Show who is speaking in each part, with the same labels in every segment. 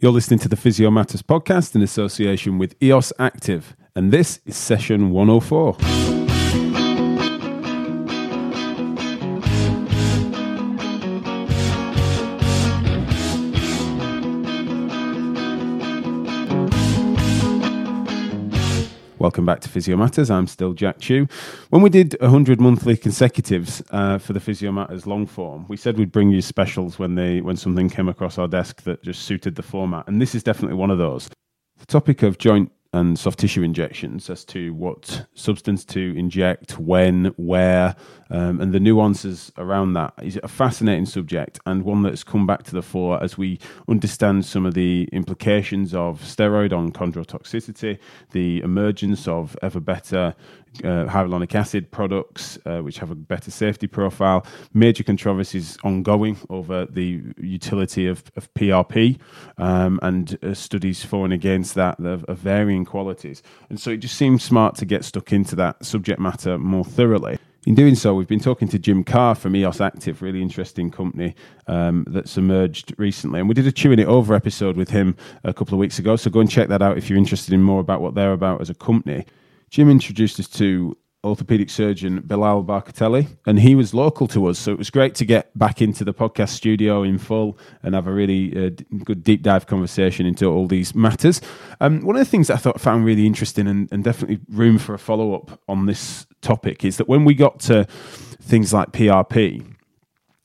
Speaker 1: You're listening to the Physio Matters podcast in association with EOS Active, and this is session 104. Welcome back to Physio Matters. I'm still Jack Chew. When we did 100 monthly consecutives uh, for the Physio Matters long form, we said we'd bring you specials when they when something came across our desk that just suited the format, and this is definitely one of those. The topic of joint and soft tissue injections as to what substance to inject, when, where, um, and the nuances around that. Is a fascinating subject and one that's come back to the fore as we understand some of the implications of steroid on chondrotoxicity, the emergence of ever better uh, hyaluronic acid products, uh, which have a better safety profile. Major controversies ongoing over the utility of, of PRP um, and uh, studies for and against that of, of varying qualities. And so it just seems smart to get stuck into that subject matter more thoroughly. In doing so, we've been talking to Jim Carr from EOS Active, really interesting company um, that's emerged recently. And we did a Chewing It Over episode with him a couple of weeks ago. So go and check that out if you're interested in more about what they're about as a company. Jim introduced us to orthopedic surgeon Bilal Barkatali, and he was local to us. So it was great to get back into the podcast studio in full and have a really uh, good deep dive conversation into all these matters. Um, one of the things that I thought found really interesting and, and definitely room for a follow up on this topic is that when we got to things like PRP,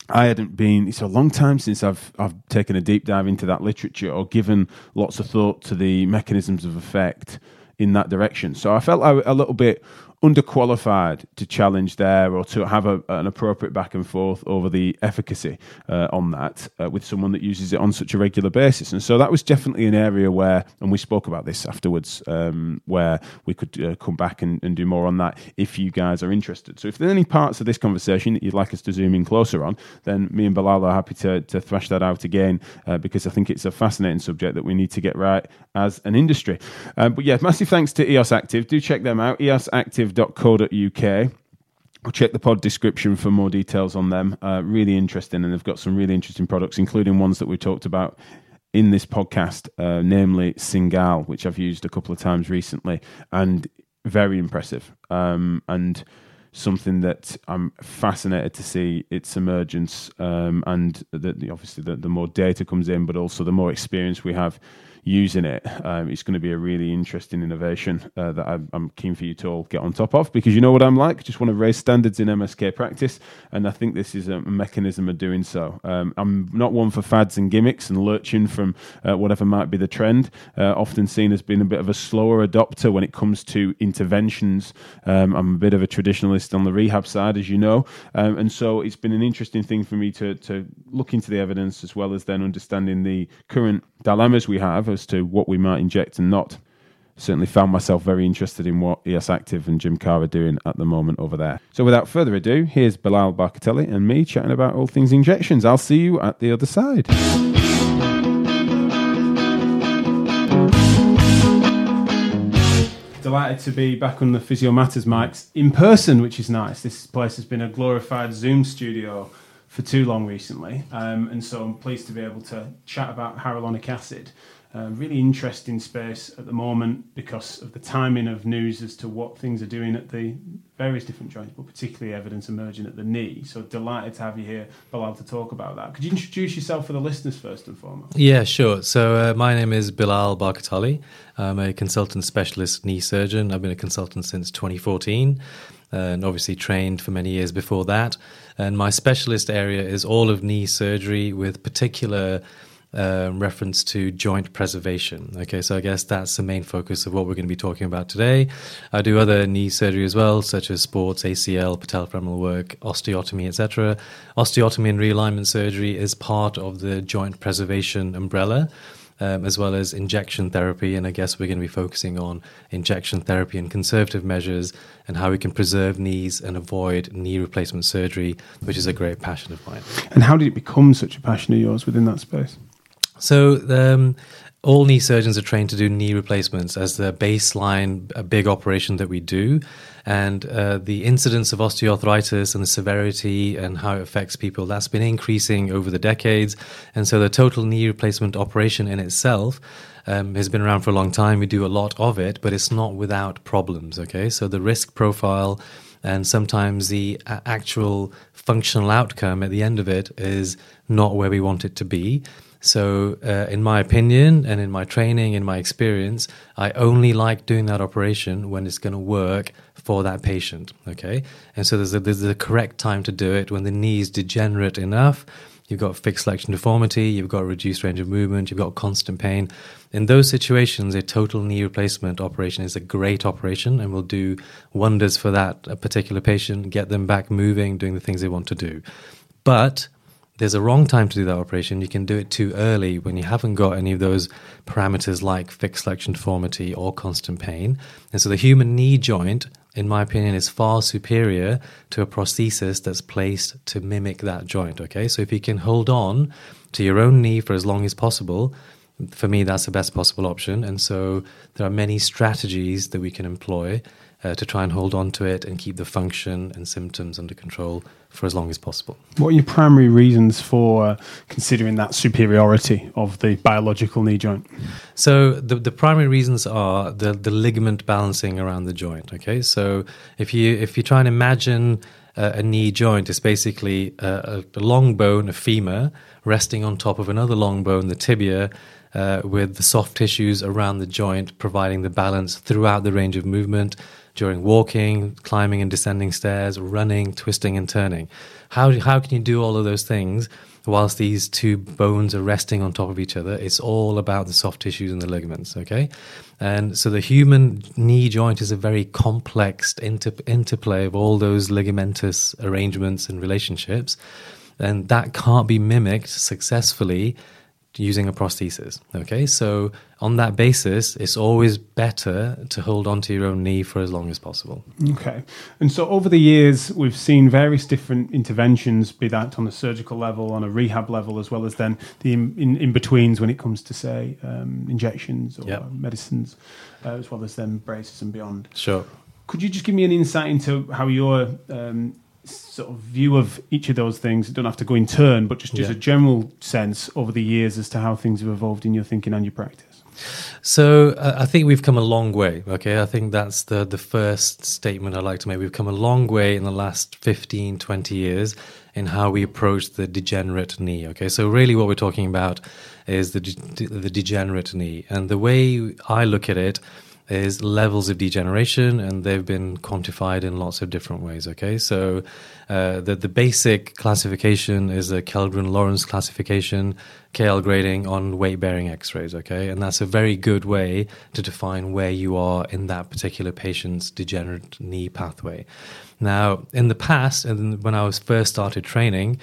Speaker 1: I hadn't been. It's a long time since I've I've taken a deep dive into that literature or given lots of thought to the mechanisms of effect in that direction. So I felt a little bit underqualified to challenge there or to have a, an appropriate back and forth over the efficacy uh, on that uh, with someone that uses it on such a regular basis. And so that was definitely an area where, and we spoke about this afterwards, um, where we could uh, come back and, and, do more on that if you guys are interested. So if there's any parts of this conversation that you'd like us to zoom in closer on, then me and Bilal are happy to, to thrash that out again uh, because I think it's a fascinating subject that we need to get right as an industry. Um, but yeah, massive thanks to EOS Active. Do check them out, eosactive.co.uk. We'll check the pod description for more details on them. Uh, really interesting, and they've got some really interesting products, including ones that we talked about in this podcast, uh, namely Cingal, which I've used a couple of times recently, and very impressive. Um, and something that I'm fascinated to see its emergence, um, and the, obviously the, the more data comes in, but also the more experience we have using it, um, it's going to be a really interesting innovation uh, that I'm, I'm, keen for you to all get on top of because you know what I'm like. Just want to raise standards in MSK practice, and I think this is a mechanism of doing so. Um, I'm not one for fads and gimmicks and lurching from uh, whatever might be the trend. Uh, often seen as being a bit of a slower adopter when it comes to interventions. Um, I'm a bit of a traditionalist on the rehab side, as you know, um, and so it's been an interesting thing for me to to look into the evidence as well as then understanding the current dilemmas we have as to what we might inject and not. Certainly found myself very interested in what EOS Active and Jim Carr are doing at the moment over there. So without further ado, here's Bilal Barkatali and me chatting about all things injections. I'll see you at the other side. delighted to be back on the Physio Matters mics in person, which is nice. This place has been a glorified Zoom studio for too long recently, um, and so I'm pleased to be able to chat about hyaluronic acid. Really interesting space at the moment because of the timing of news as to what things are doing at the various different joints, but particularly evidence emerging at the knee. So delighted to have you here, Bilal, to talk about that. Could you introduce yourself for the listeners first and foremost?
Speaker 2: Yeah, sure. So uh, my name is Bilal Barkatali. I'm a consultant specialist knee surgeon. I've been a consultant since 2014 and obviously trained for many years before that. And my specialist area is all of knee surgery with particular uh, reference to joint preservation. Okay, so I guess that's the main focus of what we're going to be talking about today. I do other knee surgery as well, such as sports, ACL, patellofemoral work, osteotomy, etc. Osteotomy and realignment surgery is part of the joint preservation umbrella. Um, as well as injection therapy. And I guess we're going to be focusing on injection therapy and conservative measures and how we can preserve knees and avoid knee replacement surgery, which is a great passion of mine.
Speaker 1: And how did it become such a passion of yours within that space?
Speaker 2: So um, all knee surgeons are trained to do knee replacements as the baseline, a big operation that we do. And uh, the incidence of osteoarthritis and the severity and how it affects people, that's been increasing over the decades. And so the total knee replacement operation in itself um, has been around for a long time. We do a lot of it, but it's not without problems. Okay. So the risk profile and sometimes the actual functional outcome at the end of it is not where we want it to be. So, uh, in my opinion, and in my training, in my experience, I only like doing that operation when it's going to work for that patient. Okay, and so there's a, there's a correct time to do it when the knee is degenerate enough. You've got fixed flexion deformity, you've got reduced range of movement, you've got constant pain. In those situations, a total knee replacement operation is a great operation and will do wonders for that particular patient, get them back moving, doing the things they want to do. But there's a wrong time to do that operation. You can do it too early when you haven't got any of those parameters like fixed flexion deformity or constant pain. And so the human knee joint, in my opinion, is far superior to a prosthesis that's placed to mimic that joint. Okay, so if you can hold on to your own knee for as long as possible, for me, that's the best possible option. And so there are many strategies that we can employ uh, to try and hold on to it and keep the function and symptoms under control for as long as possible.
Speaker 1: What are your primary reasons for considering that superiority of the biological knee joint?
Speaker 2: So the, the primary reasons are the, the ligament balancing around the joint. Okay, so if you if you try and imagine uh, a knee joint, it's basically a, a long bone, a femur, resting on top of another long bone, the tibia, uh, with the soft tissues around the joint providing the balance throughout the range of movement during walking, climbing and descending stairs, running, twisting and turning. How, how can you do all of those things whilst these two bones are resting on top of each other? It's all about the soft tissues and the ligaments, okay? And so the human knee joint is a very complex inter- interplay of all those ligamentous arrangements and relationships. And that can't be mimicked successfully using a prosthesis. Okay, so on that basis, it's always better to hold onto your own knee for as long as possible.
Speaker 1: Okay, and so over the years, we've seen various different interventions, be that on a surgical level, on a rehab level, as well as then the in, in, in betweens when it comes to say um, injections or yep. medicines, uh, as well as then braces and beyond.
Speaker 2: Sure.
Speaker 1: Could you just give me an insight into how your um, sort of view of each of those things. You don't have to go in turn, but just, just yeah. a general sense over the years as to how things have evolved in your thinking and your practice.
Speaker 2: So uh, I think we've come a long way. Okay, I think that's the the first statement I'd like to make. We've come a long way in the last 15, 20 years in how we approach the degenerate knee. Okay, so really what we're talking about is the de- the degenerate knee, and the way I look at it is levels of degeneration, and they've been quantified in lots of different ways. Okay, so uh, the the basic classification is a Kellgren Lawrence classification, KL grading on weight bearing X-rays. Okay, and that's a very good way to define where you are in that particular patient's degenerate knee pathway. Now, in the past, and when I was first started training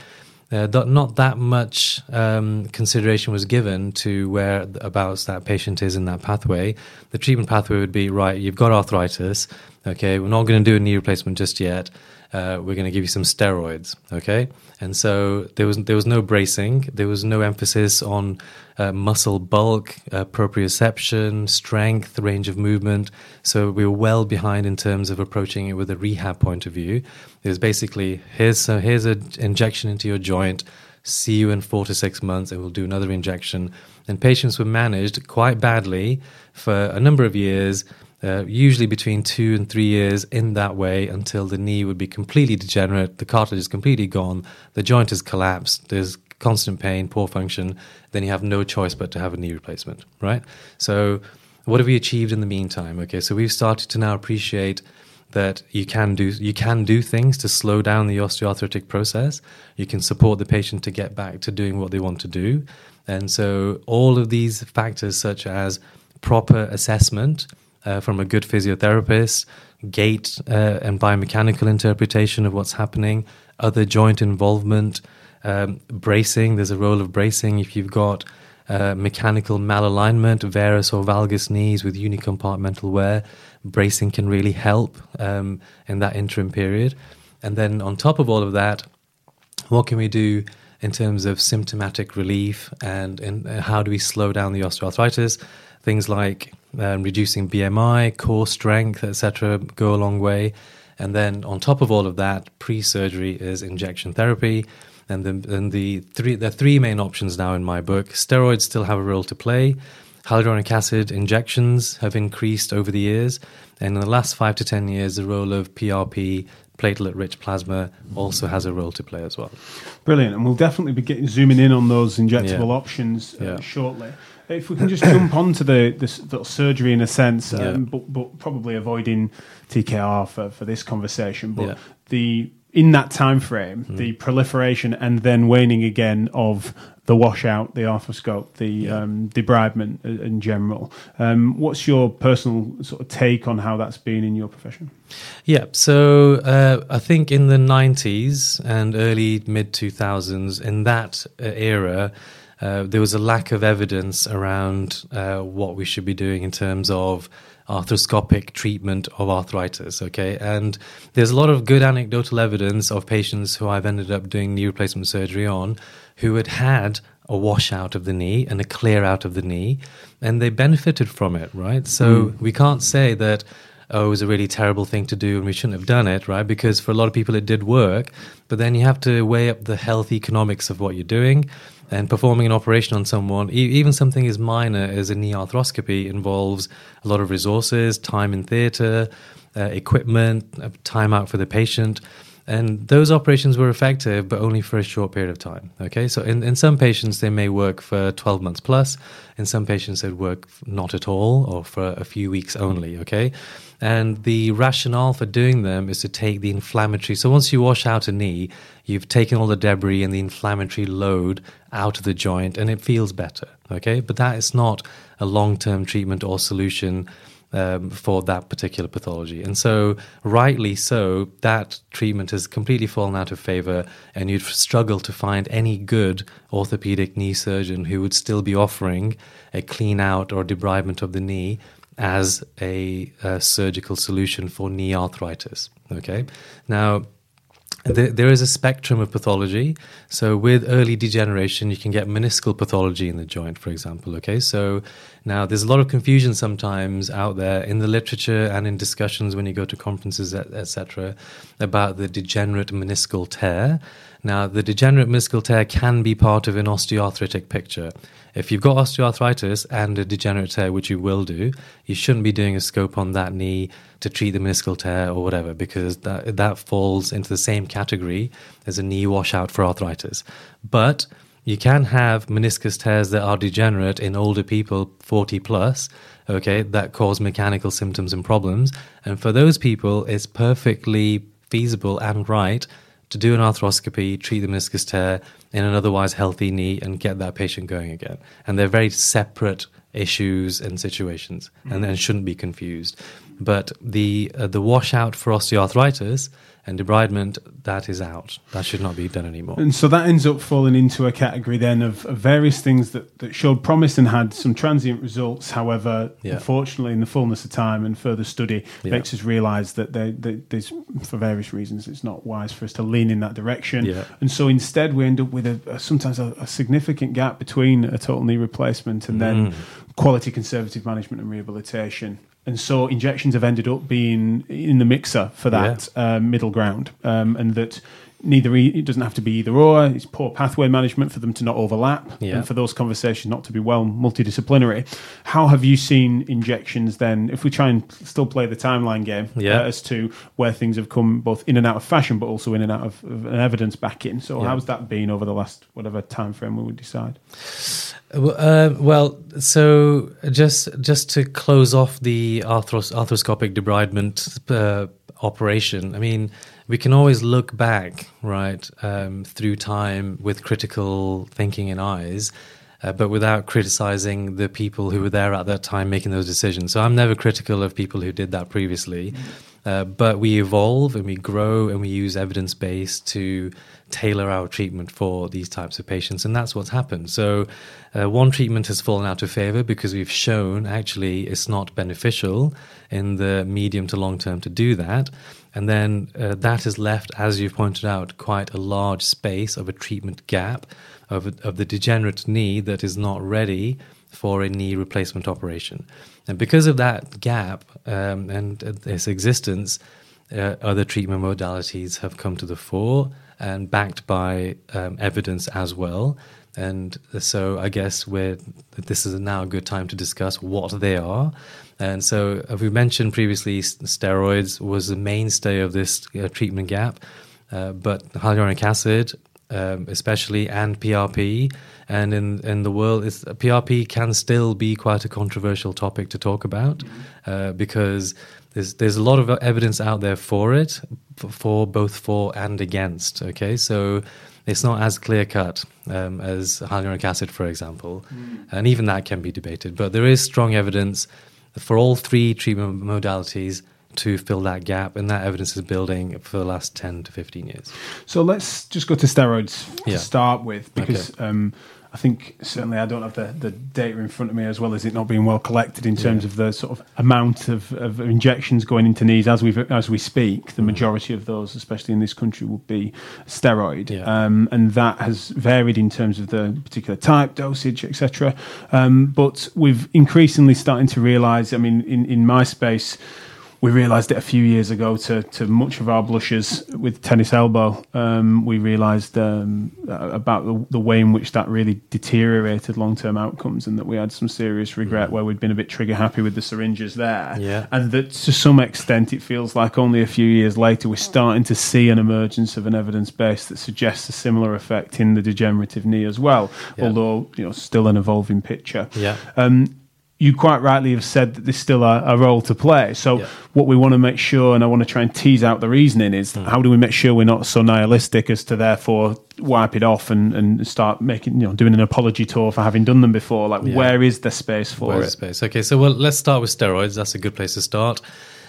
Speaker 2: uh, not that much um, consideration was given to whereabouts that patient is in that pathway. The treatment pathway would be right, you've got arthritis, okay, we're not going to do a knee replacement just yet uh, we're going to give you some steroids, okay? And so there was there was no bracing, there was no emphasis on uh, muscle bulk, uh, proprioception, strength, range of movement. So we were well behind in terms of approaching it with a rehab point of view. It was basically here's a, here's an injection into your joint. See you in four to six months, and we'll do another injection. And patients were managed quite badly for a number of years uh, usually between two and three years in that way until the knee would be completely degenerate, the cartilage is completely gone, the joint has collapsed, there's constant pain, poor function, then you have no choice but to have a knee replacement, right? So, what have we achieved in the meantime? Okay, so we've started to now appreciate that you can do you can do things to slow down the osteoarthritic process. You can support the patient to get back to doing what they want to do, and so all of these factors, such as proper assessment, uh, from a good physiotherapist, gait uh, and biomechanical interpretation of what's happening, other joint involvement, um, bracing. There's a role of bracing if you've got uh, mechanical malalignment, varus or valgus knees with unicompartmental wear. Bracing can really help um, in that interim period. And then on top of all of that, what can we do in terms of symptomatic relief and, and how do we slow down the osteoarthritis. Things like um, reducing BMI, core strength, etc., go a long way. And then on top of all of that, pre-surgery is injection therapy. And the, and the three the three main options now in my book. Steroids still have a role to play. Hyaluronic acid injections have increased over the years, and in the last five to ten years, the role of PRP, platelet-rich plasma, also has a role to play as well.
Speaker 1: Brilliant, and we'll definitely be getting, zooming in on those injectable yeah. options uh, yeah. shortly. If we can just jump onto the, the, the surgery in a sense, um, yeah. but, but, probably avoiding TKR for, for this conversation, but the in that time frame, mm. the proliferation and then waning again of the washout, the arthroscope, the yeah. um, debridement in general. Um, what's your personal sort of take on how that's been in your profession?
Speaker 2: Yeah, so uh, I think in the 90s and early mid 2000s, in that uh, era, uh, there was a lack of evidence around uh, what we should be doing in terms of arthroscopic treatment of arthritis. Okay, and there's a lot of good anecdotal evidence of patients who I've ended up doing knee replacement surgery on who had had a washout of the knee and a clear out of the knee, and they benefited from it, right? So mm. we can't say that oh, it was a really terrible thing to do and we shouldn't have done it, right? Because for a lot of people it did work, but then you have to weigh up the health economics of what you're doing and performing an operation on someone, even something as minor as a knee arthroscopy, involves a lot of resources, time in theatre, uh, equipment, uh, time out for the patient. And those operations were effective, but only for a short period of time. Okay, so in, in some patients, they may work for 12 months plus. In some patients, they'd work not at all or for a few weeks only. Okay, and the rationale for doing them is to take the inflammatory. So once you wash out a knee, you've taken all the debris and the inflammatory load out of the joint, and it feels better. Okay, but that is not a long term treatment or solution um, for that particular pathology. And so, rightly so, that treatment has completely fallen out of favor, and you'd struggle to find any good orthopedic knee surgeon who would still be offering a clean out or debridement of the knee as a, a surgical solution for knee arthritis. Okay, now there, there is a spectrum of pathology. So, with early degeneration, you can get meniscal pathology in the joint, for example. Okay, so now there's a lot of confusion sometimes out there in the literature and in discussions when you go to conferences, etc., about the degenerate meniscal tear. Now, the degenerate meniscal tear can be part of an osteoarthritic picture. If you've got osteoarthritis and a degenerate tear, which you will do, you shouldn't be doing a scope on that knee to treat the meniscal tear or whatever, because that, that falls into the same category as a knee washout for arthritis. But you can have meniscus tears that are degenerate in older people, 40 plus, okay, that cause mechanical symptoms and problems. And for those people, it's perfectly feasible and right to do an arthroscopy, treat the meniscus tear in an otherwise healthy knee, and get that patient going again. And they're very separate issues and situations, mm-hmm. and, and shouldn't be confused. But the uh, the washout for osteoarthritis and debridement that is out that should not be done anymore
Speaker 1: and so that ends up falling into a category then of, of various things that, that showed promise and had some transient results however yeah. unfortunately in the fullness of time and further study yeah. makes us realize that they, they, there's for various reasons it's not wise for us to lean in that direction yeah. and so instead we end up with a, a sometimes a, a, significant gap between a total knee replacement and then mm. quality conservative management and rehabilitation and so injections have ended up being in the mixer for that yeah. uh, middle ground, um, and that neither it doesn't have to be either or. It's poor pathway management for them to not overlap, yeah. and for those conversations not to be well multidisciplinary. How have you seen injections then? If we try and still play the timeline game
Speaker 2: yeah.
Speaker 1: uh, as to where things have come both in and out of fashion, but also in and out of, of an evidence backing. So yeah. how's that been over the last whatever time frame we would decide?
Speaker 2: Uh, well, so just just to close off the arthros- arthroscopic debridement uh, operation, I mean, we can always look back, right, um, through time with critical thinking in eyes, uh, but without criticizing the people who were there at that time making those decisions. So I'm never critical of people who did that previously. Uh, but we evolve and we grow and we use evidence base to tailor our treatment for these types of patients. And that's what's happened. So, uh, one treatment has fallen out of favor because we've shown actually it's not beneficial in the medium to long term to do that. And then uh, that has left, as you've pointed out, quite a large space of a treatment gap of, of the degenerate knee that is not ready for a knee replacement operation. And because of that gap um, and its existence, uh, other treatment modalities have come to the fore and backed by um, evidence as well. And so I guess we're, this is now a good time to discuss what they are. And so, as we mentioned previously, steroids was the mainstay of this uh, treatment gap, uh, but hyaluronic acid, um, especially, and PRP, and in, in the world, PRP can still be quite a controversial topic to talk about uh, because there's there's a lot of evidence out there for it, for, both for and against. Okay, so it's not as clear cut um, as hyaluronic acid, for example, mm. and even that can be debated. But there is strong evidence for all three treatment modalities to fill that gap, and that evidence is building for the last 10 to 15 years.
Speaker 1: So let's just go to steroids yeah. to start with, because okay. um, I think certainly I don't have the, the data in front of me as well as it not being well collected in terms yeah. of the sort of amount of, of injections going into knees as we as we speak. The mm. majority of those, especially in this country, would be steroid, yeah. um, and that has varied in terms of the particular type, dosage, etc. Um, but we've increasingly starting to realise. I mean, in in my space we realised it a few years ago to, to much of our blushes with tennis elbow. Um, we realised um, about the, the, way in which that really deteriorated long term outcomes and that we had some serious regret where we'd been a bit trigger happy with the syringes there.
Speaker 2: Yeah.
Speaker 1: And that to some extent it feels like only a few years later we're starting to see an emergence of an evidence base that suggests a similar effect in the degenerative knee as well, yeah. although you know still an evolving picture.
Speaker 2: Yeah.
Speaker 1: Um, you quite rightly have said that there's still a, a role to play. So,
Speaker 2: yeah.
Speaker 1: what we want to make sure, and I want to try and tease out the reasoning, is mm. how do we make sure we're not so nihilistic as to therefore wipe it off and, and start making, you know, doing an apology tour for having done them before? Like, yeah. where is the space for
Speaker 2: Where's
Speaker 1: it?
Speaker 2: space? Okay, so well, let's start with steroids. That's a good place to start.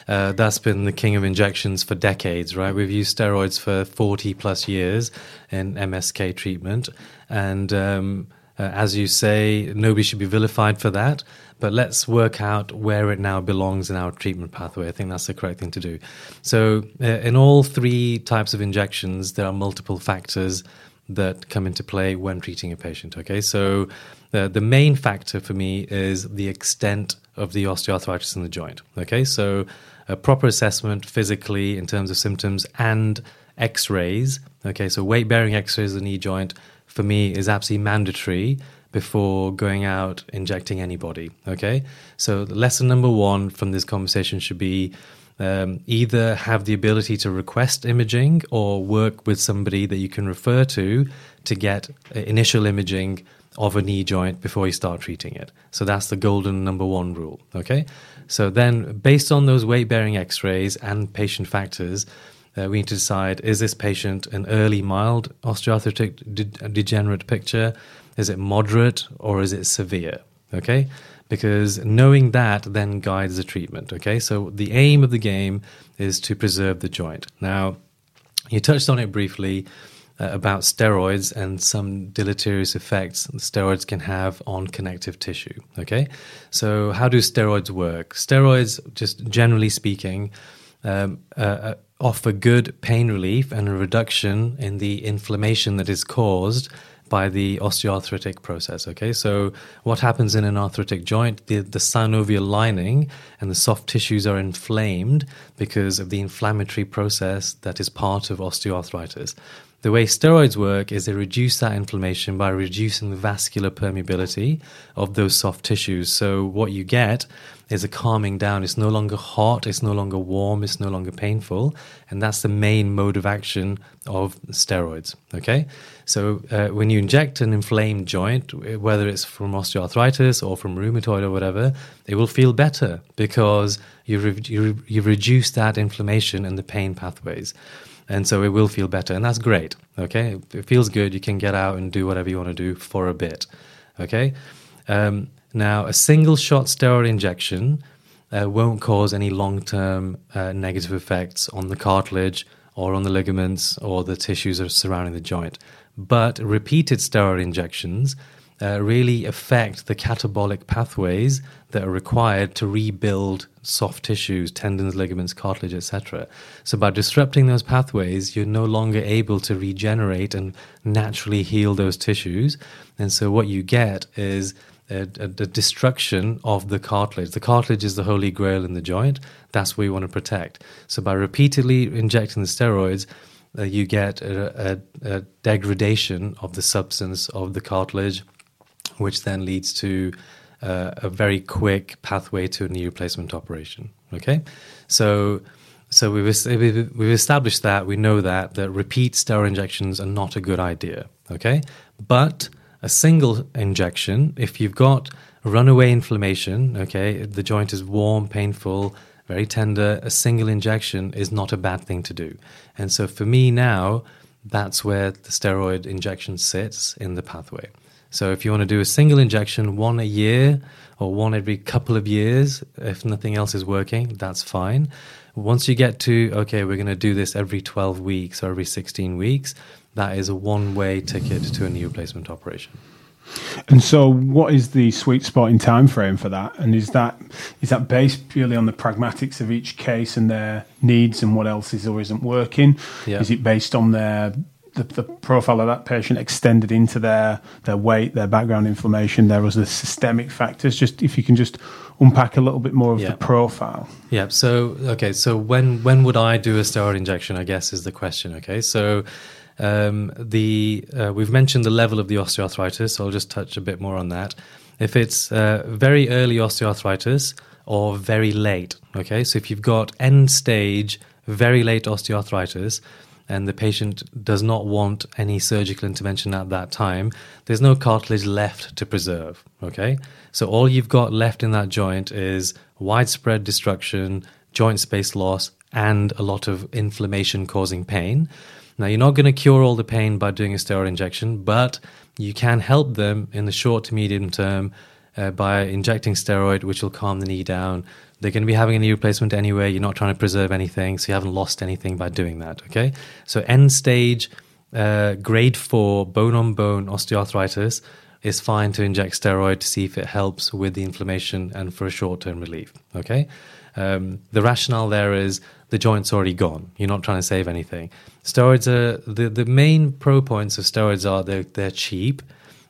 Speaker 2: Uh, that's been the king of injections for decades, right? We've used steroids for 40 plus years in MSK treatment. And um, uh, as you say, nobody should be vilified for that but let's work out where it now belongs in our treatment pathway. I think that's the correct thing to do. So, uh, in all three types of injections, there are multiple factors that come into play when treating a patient. Okay, so uh, the main factor for me is the extent of the osteoarthritis in the joint. Okay, so a proper assessment physically in terms of symptoms and x rays. Okay, so weight bearing x rays of the knee joint for me is absolutely mandatory before going out injecting anybody. Okay, so lesson number one from this conversation should be um, either have the ability to request imaging or work with somebody that you can refer to to get initial imaging of a knee joint before you start treating it. So that's the golden number one rule. Okay, so then based on those weight bearing x rays and patient factors. Uh, we need to decide is this patient an early mild osteoarthritic de- degenerate picture? Is it moderate or is it severe? Okay? Because knowing that then guides the treatment. Okay? So the aim of the game is to preserve the joint. Now, you touched on it briefly uh, about steroids and some deleterious effects steroids can have on connective tissue. Okay? So, how do steroids work? Steroids, just generally speaking, um, uh, uh offer good pain relief and a reduction in the inflammation that is caused by the osteoarthritic process. Okay, so what happens in an arthritic joint? The, the synovial lining and the soft tissues are inflamed because of the inflammatory process that is part of osteoarthritis. The way steroids work is they reduce that inflammation by reducing the vascular permeability of those soft tissues. So, what you get is a calming down. It's no longer hot, it's no longer warm, it's no longer painful. And that's the main mode of action of steroids. Okay? So, uh, when you inject an inflamed joint, whether it's from osteoarthritis or from rheumatoid or whatever, it will feel better because you, re- you, re- you reduce that inflammation and the pain pathways. And so it will feel better and that's great okay? It feels good. You can get out and do whatever you want to do for a bit okay? Um, now a single shot steroid injection uh, won't cause any long-term uh, negative effects on the cartilage or on the ligaments or the tissues surrounding the joint. But repeated steroid injections uh, really affect the catabolic pathways that are required to rebuild soft tissues, tendons, ligaments, cartilage, etc. So by disrupting those pathways, you're no longer able to regenerate and naturally heal those tissues. And so what you get is a, a, a destruction of the cartilage. The cartilage is the holy grail in the joint. That's what we want to protect. So by repeatedly injecting the steroids, uh, you get a, a, a, degradation of the substance of the cartilage, which then leads to uh, a very quick pathway to a knee replacement operation. Okay, so so we've we've established that we know that that repeat steroid injections are not a good idea. Okay, but a single injection, if you've got runaway inflammation, okay, the joint is warm, painful, very tender, a single injection is not a bad thing to do. And so for me now, that's where the steroid injection sits in the pathway. So if you want to do a single injection, one a year or one every couple of years, if nothing else is working, that's fine. Once you get to, okay, we're going to do this every 12 weeks or every 16 weeks, that is a one way ticket to a knee replacement operation.
Speaker 1: And so, what is the sweet spot in time frame for that? And is that is that based purely on the pragmatics of each case and their needs and what else is or isn't working? Yeah. Is it based on their the, the, profile of that patient extended into their their weight, their background inflammation, there was the systemic factors. Just if you can just unpack a little bit more of yeah. the profile.
Speaker 2: Yeah. So okay. So when when would I do a steroid injection? I guess is the question. Okay. So. Um, the uh, we've mentioned the level of the osteoarthritis, so I'll just touch a bit more on that. If it's uh, very early osteoarthritis or very late, okay, so if you've got end stage, very late osteoarthritis, and the patient does not want any surgical intervention at that time, there's no cartilage left to preserve. Okay, so all you've got left in that joint is widespread destruction, joint space loss, and a lot of inflammation causing pain. Now, you're not going to cure all the pain by doing a steroid injection, but you can help them in the short to medium term uh, by injecting steroid, which will calm the knee down. They're going to be having a knee replacement anyway. You're not trying to preserve anything, so you haven't lost anything by doing that. Okay, so end stage, uh, grade four bone on bone osteoarthritis is fine to inject steroid to see if it helps with the inflammation and for a short term relief. Okay, um, the rationale there is the joint's already gone. You're not trying to save anything. Steroids are the, the main pro points of steroids are they're, they're cheap.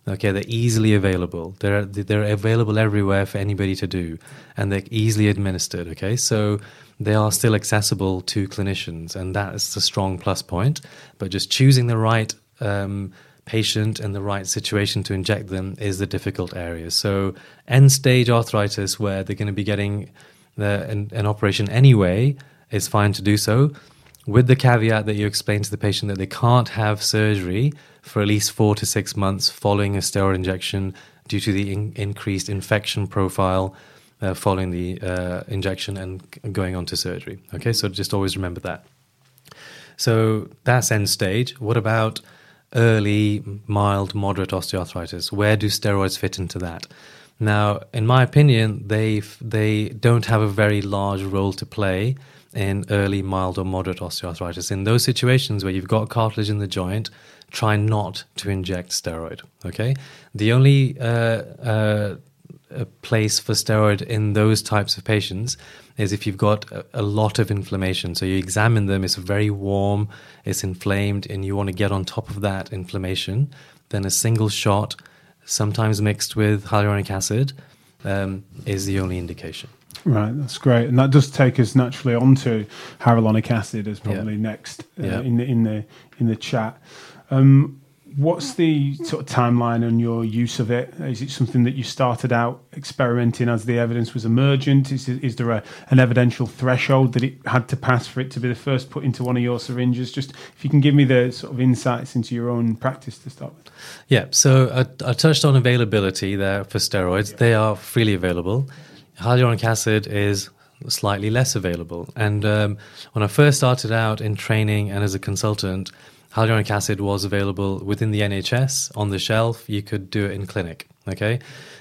Speaker 2: Okay, they're easily available. They're they're available everywhere for anybody to do, and they're easily administered. Okay, so they are still accessible to clinicians, and that's the strong plus point. But just choosing the right um, patient and the right situation to inject them is the difficult area. So end stage arthritis, where they're going to be getting the, an, an operation anyway, is fine to do so with the caveat that you explain to the patient that they can't have surgery for at least four to six months following a steroid injection due to the in- increased infection profile uh, following the uh, injection and going on to surgery. Okay, so just always remember that. So that's end stage. What about early, mild, moderate osteoarthritis? Where do steroids fit into that? Now, in my opinion, they they don't have a very large role to play in early, mild, or moderate osteoarthritis. In those situations where you've got cartilage in the joint, try not to inject steroid. Okay, the only uh, uh, place for steroid in those types of patients is if you've got a, a, lot of inflammation. So you examine them, it's very warm, it's inflamed, and you want to get on top of that inflammation. Then a single shot, sometimes mixed with hyaluronic acid, um, is the only indication.
Speaker 1: Right, that's great, and that does take us naturally onto hyaluronic acid as probably yeah. next uh, yeah. in the in the in the chat. Um, what's the sort of timeline on your use of it? Is it something that you started out experimenting as the evidence was emergent? Is, is there a, an evidential threshold that it had to pass for it to be the first put into one of your syringes? Just if you can give me the sort of insights into your own practice to start with.
Speaker 2: Yeah, so I, I touched on availability there for steroids. Yeah. They are freely available hyaluronic acid is slightly less available. And um, when I first started out in training and as a consultant, hyaluronic acid was available within the NHS on the shelf. You could do it in clinic. Okay.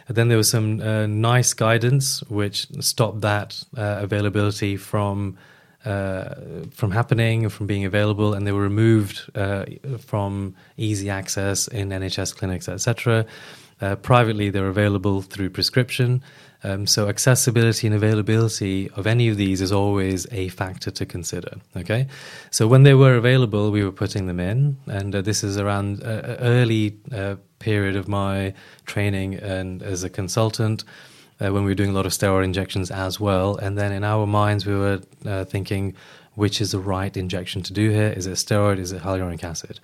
Speaker 2: And then there was some uh, NICE guidance which stopped that uh, availability from uh, from happening, from being available, and they were removed uh, from easy access in NHS clinics, etc. Uh, privately, they're available through prescription. Um, so, accessibility and availability of any of these is always a factor to consider. Okay, so when they were available, we were putting them in, and uh, this is around uh, early uh, period of my training and as a consultant uh, when we were doing a lot of steroid injections as well. And then in our minds, we were uh, thinking, which is the right injection to do here? Is it steroid? Is it hyaluronic acid?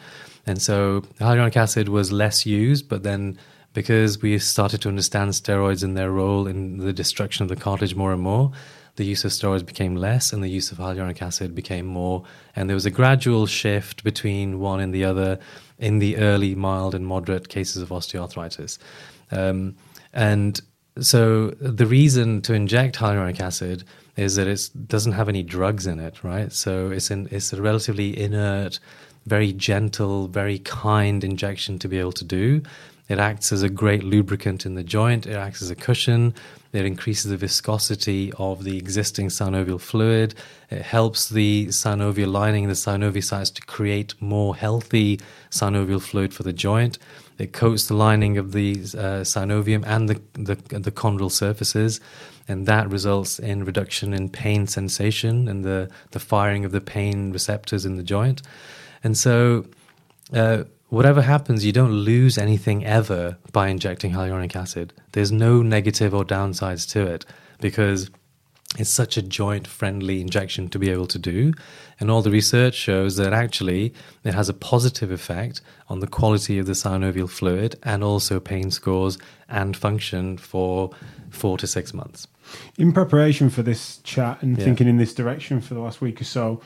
Speaker 2: And so hyaluronic acid was less used, but then because we started to understand steroids and their role in the destruction of the cartilage more and more, the use of steroids became less and the use of hyaluronic acid became more. And there was a gradual shift between one and the other in the early, mild, and moderate cases of osteoarthritis. Um, and so the reason to inject hyaluronic acid is that it doesn't have any drugs in it, right? So it's it's a relatively inert, very gentle, very kind injection to be able to do. It acts as a great lubricant in the joint. It acts as a cushion. It increases the viscosity of the existing synovial fluid. It helps the synovial lining, the synovial sites to create more healthy synovial fluid for the joint. It coats the lining of the uh, synovium and the, the, the chondral surfaces, and that results in reduction in pain sensation and the, the firing of the pain receptors in the joint. And so, uh, whatever happens, you don't lose anything ever by injecting hyaluronic acid. There's no negative or downsides to it because it's such a joint friendly injection to be able to do. And all the research shows that actually it has a positive effect on the quality of the synovial fluid and also pain scores and function for four to six months.
Speaker 1: In preparation for this chat and yeah. thinking in this direction for the last week or so,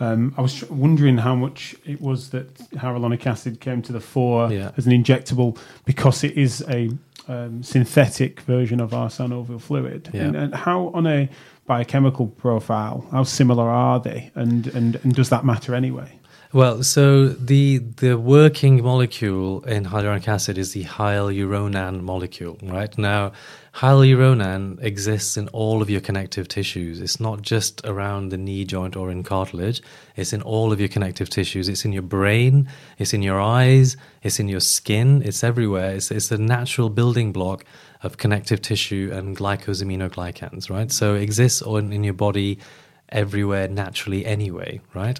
Speaker 1: um, I was wondering how much it was that hyaluronic acid came to the fore yeah. as an injectable because it is a um, synthetic version of our synovial fluid. Yeah. And, and, how, on a biochemical profile, how similar are they? And, and, and does that matter anyway?
Speaker 2: Well, so the the working molecule in hyaluronic acid is the hyaluronan molecule, right? Now, hyaluronan exists in all of your connective tissues. It's not just around the knee joint or in cartilage. It's in all of your connective tissues. It's in your brain. It's in your eyes. It's in your skin. It's everywhere. It's it's a natural building block of connective tissue and glycosaminoglycans, right? So it exists in, in your body everywhere naturally anyway, right?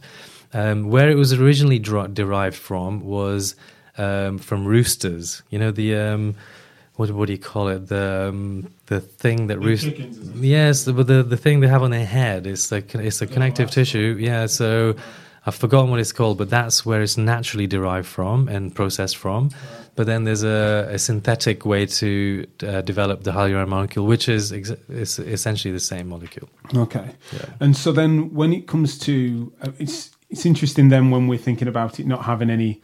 Speaker 2: Um, where it was originally derived from was um, from roosters. You know the um, what what do you call it? The um, the thing that roosters. Yes, the, the the thing they have on their head is like it's a connective tissue. Yeah, so. I've forgotten what it's called, but that's where it's naturally derived from and processed from. But then there's a, a synthetic way to uh, develop the hyaluron molecule, which is, ex- is essentially the same molecule.
Speaker 1: Okay. Yeah. And so then when it comes to, uh, it's it's interesting then when we're thinking about it not having any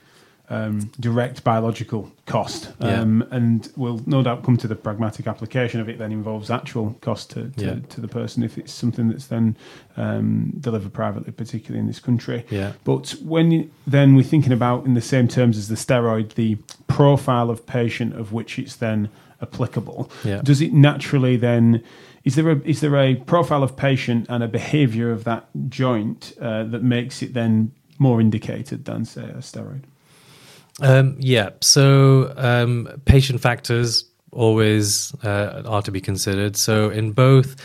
Speaker 1: um, direct biological cost. Um, yeah. And we'll no doubt come to the pragmatic application of it then involves actual cost to, to, yeah. to the person if it's something that's then um, delivered privately, particularly in this country.
Speaker 2: Yeah.
Speaker 1: But when you, then we're thinking about, in the same terms as the steroid, the profile of patient of which it's then applicable,
Speaker 2: yeah.
Speaker 1: does it naturally then is there a is there a profile of patient and a behaviour of that joint uh, that makes it then more indicated than say a steroid?
Speaker 2: Um, yeah. So um, patient factors always uh, are to be considered. So in both,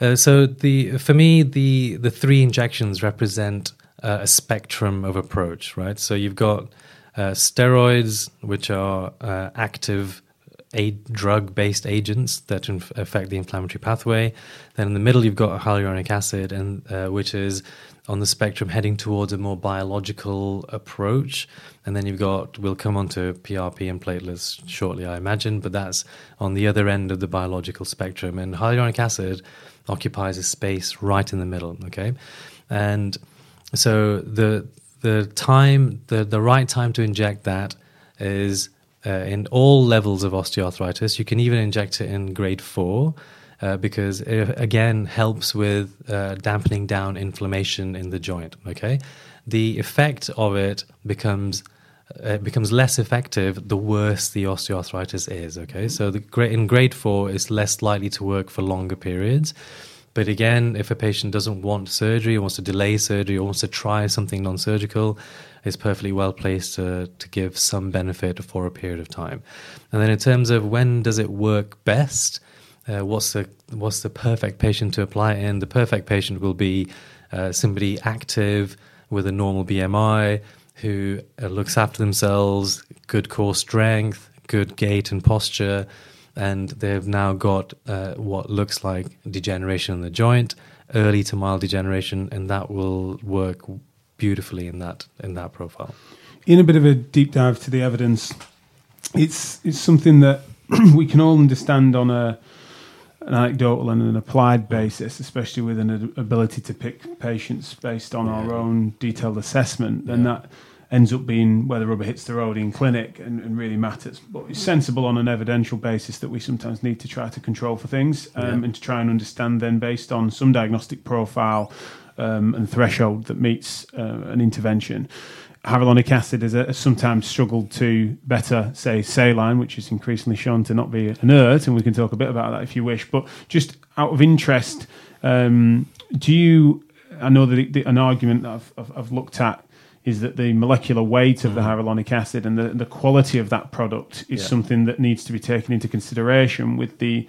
Speaker 2: uh, so the for me the the three injections represent uh, a spectrum of approach, right? So you've got uh, steroids, which are uh, active a drug based agents that inf- affect the inflammatory pathway. Then in the middle, you've got hyaluronic acid, and uh, which is on the spectrum heading towards a more biological approach. And then you've got, we'll come on to PRP and platelets shortly, I imagine, but that's on the other end of the biological spectrum. And hyaluronic acid occupies a space right in the middle, okay? And so the the time, the, the right time to inject that is uh, in all levels of osteoarthritis. You can even inject it in grade four. Uh, because it again helps with uh, dampening down inflammation in the joint. Okay, the effect of it becomes uh, it becomes less effective the worse the osteoarthritis is. Okay, so the in grade four is less likely to work for longer periods, But again, if a patient doesn't want surgery, or wants to delay surgery, or wants to try something non-surgical, it's perfectly well placed to, to give some benefit for a period of time. And then in terms of when does it work best, uh, what's the what's the perfect patient to apply in? The perfect patient will be uh, somebody active with a normal BMI who uh, looks after themselves, good core strength, good gait and posture, and they've now got uh, what looks like degeneration in the joint, early to mild degeneration, and that will work beautifully in that in that profile.
Speaker 1: In a bit of a deep dive to the evidence, it's it's something that we can all understand on a an anecdotal and an applied basis, especially with an ability to pick patients based on yeah. our own detailed assessment, then yeah. that ends up being where the rubber hits the road in clinic and, and, really matters. But it's sensible on an evidential basis that we sometimes need to try to control for things um, yeah. and to try and understand then based on some diagnostic profile um, and threshold that meets uh, an intervention. Hyaluronic acid has, sometimes struggled to better, say, saline, which is increasingly shown to not be inert, and we can talk a bit about that if you wish. But just out of interest, um, do you? I know that the, an argument that I've, I've, I've looked at is that the molecular weight of the mm-hmm. hyaluronic acid and the, the quality of that product is yeah. something that needs to be taken into consideration with the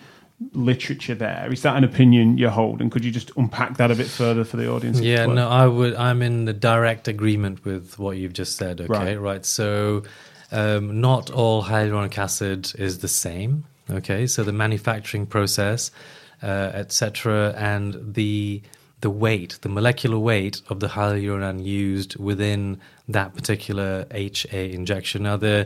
Speaker 1: literature there. Is that an opinion you hold? And could you just unpack that a bit further for the audience?
Speaker 2: Yeah, no, I would. I'm in the direct agreement with what you've just said. Okay, right. right. So, um, not all hyaluronic acid is the same. Okay, so the manufacturing process, uh, etc., and the the weight, the molecular weight of the hyaluron used within that particular HA injection. Now, there,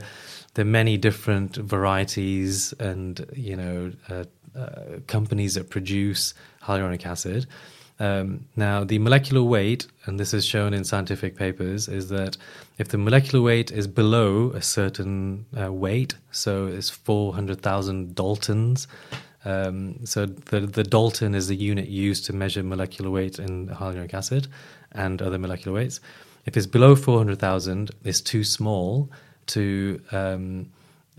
Speaker 2: there are many different varieties and, you know, uh, uh, companies that produce hyaluronic acid. Um, now, the molecular weight, and this is shown in scientific papers, is that if the molecular weight is below a certain uh, weight, so it's 400,000 Daltons, um, so the, the Dalton is the unit used to measure molecular weight in hyaluronic acid and other molecular weights. If it's below 400,000, it's too small to um,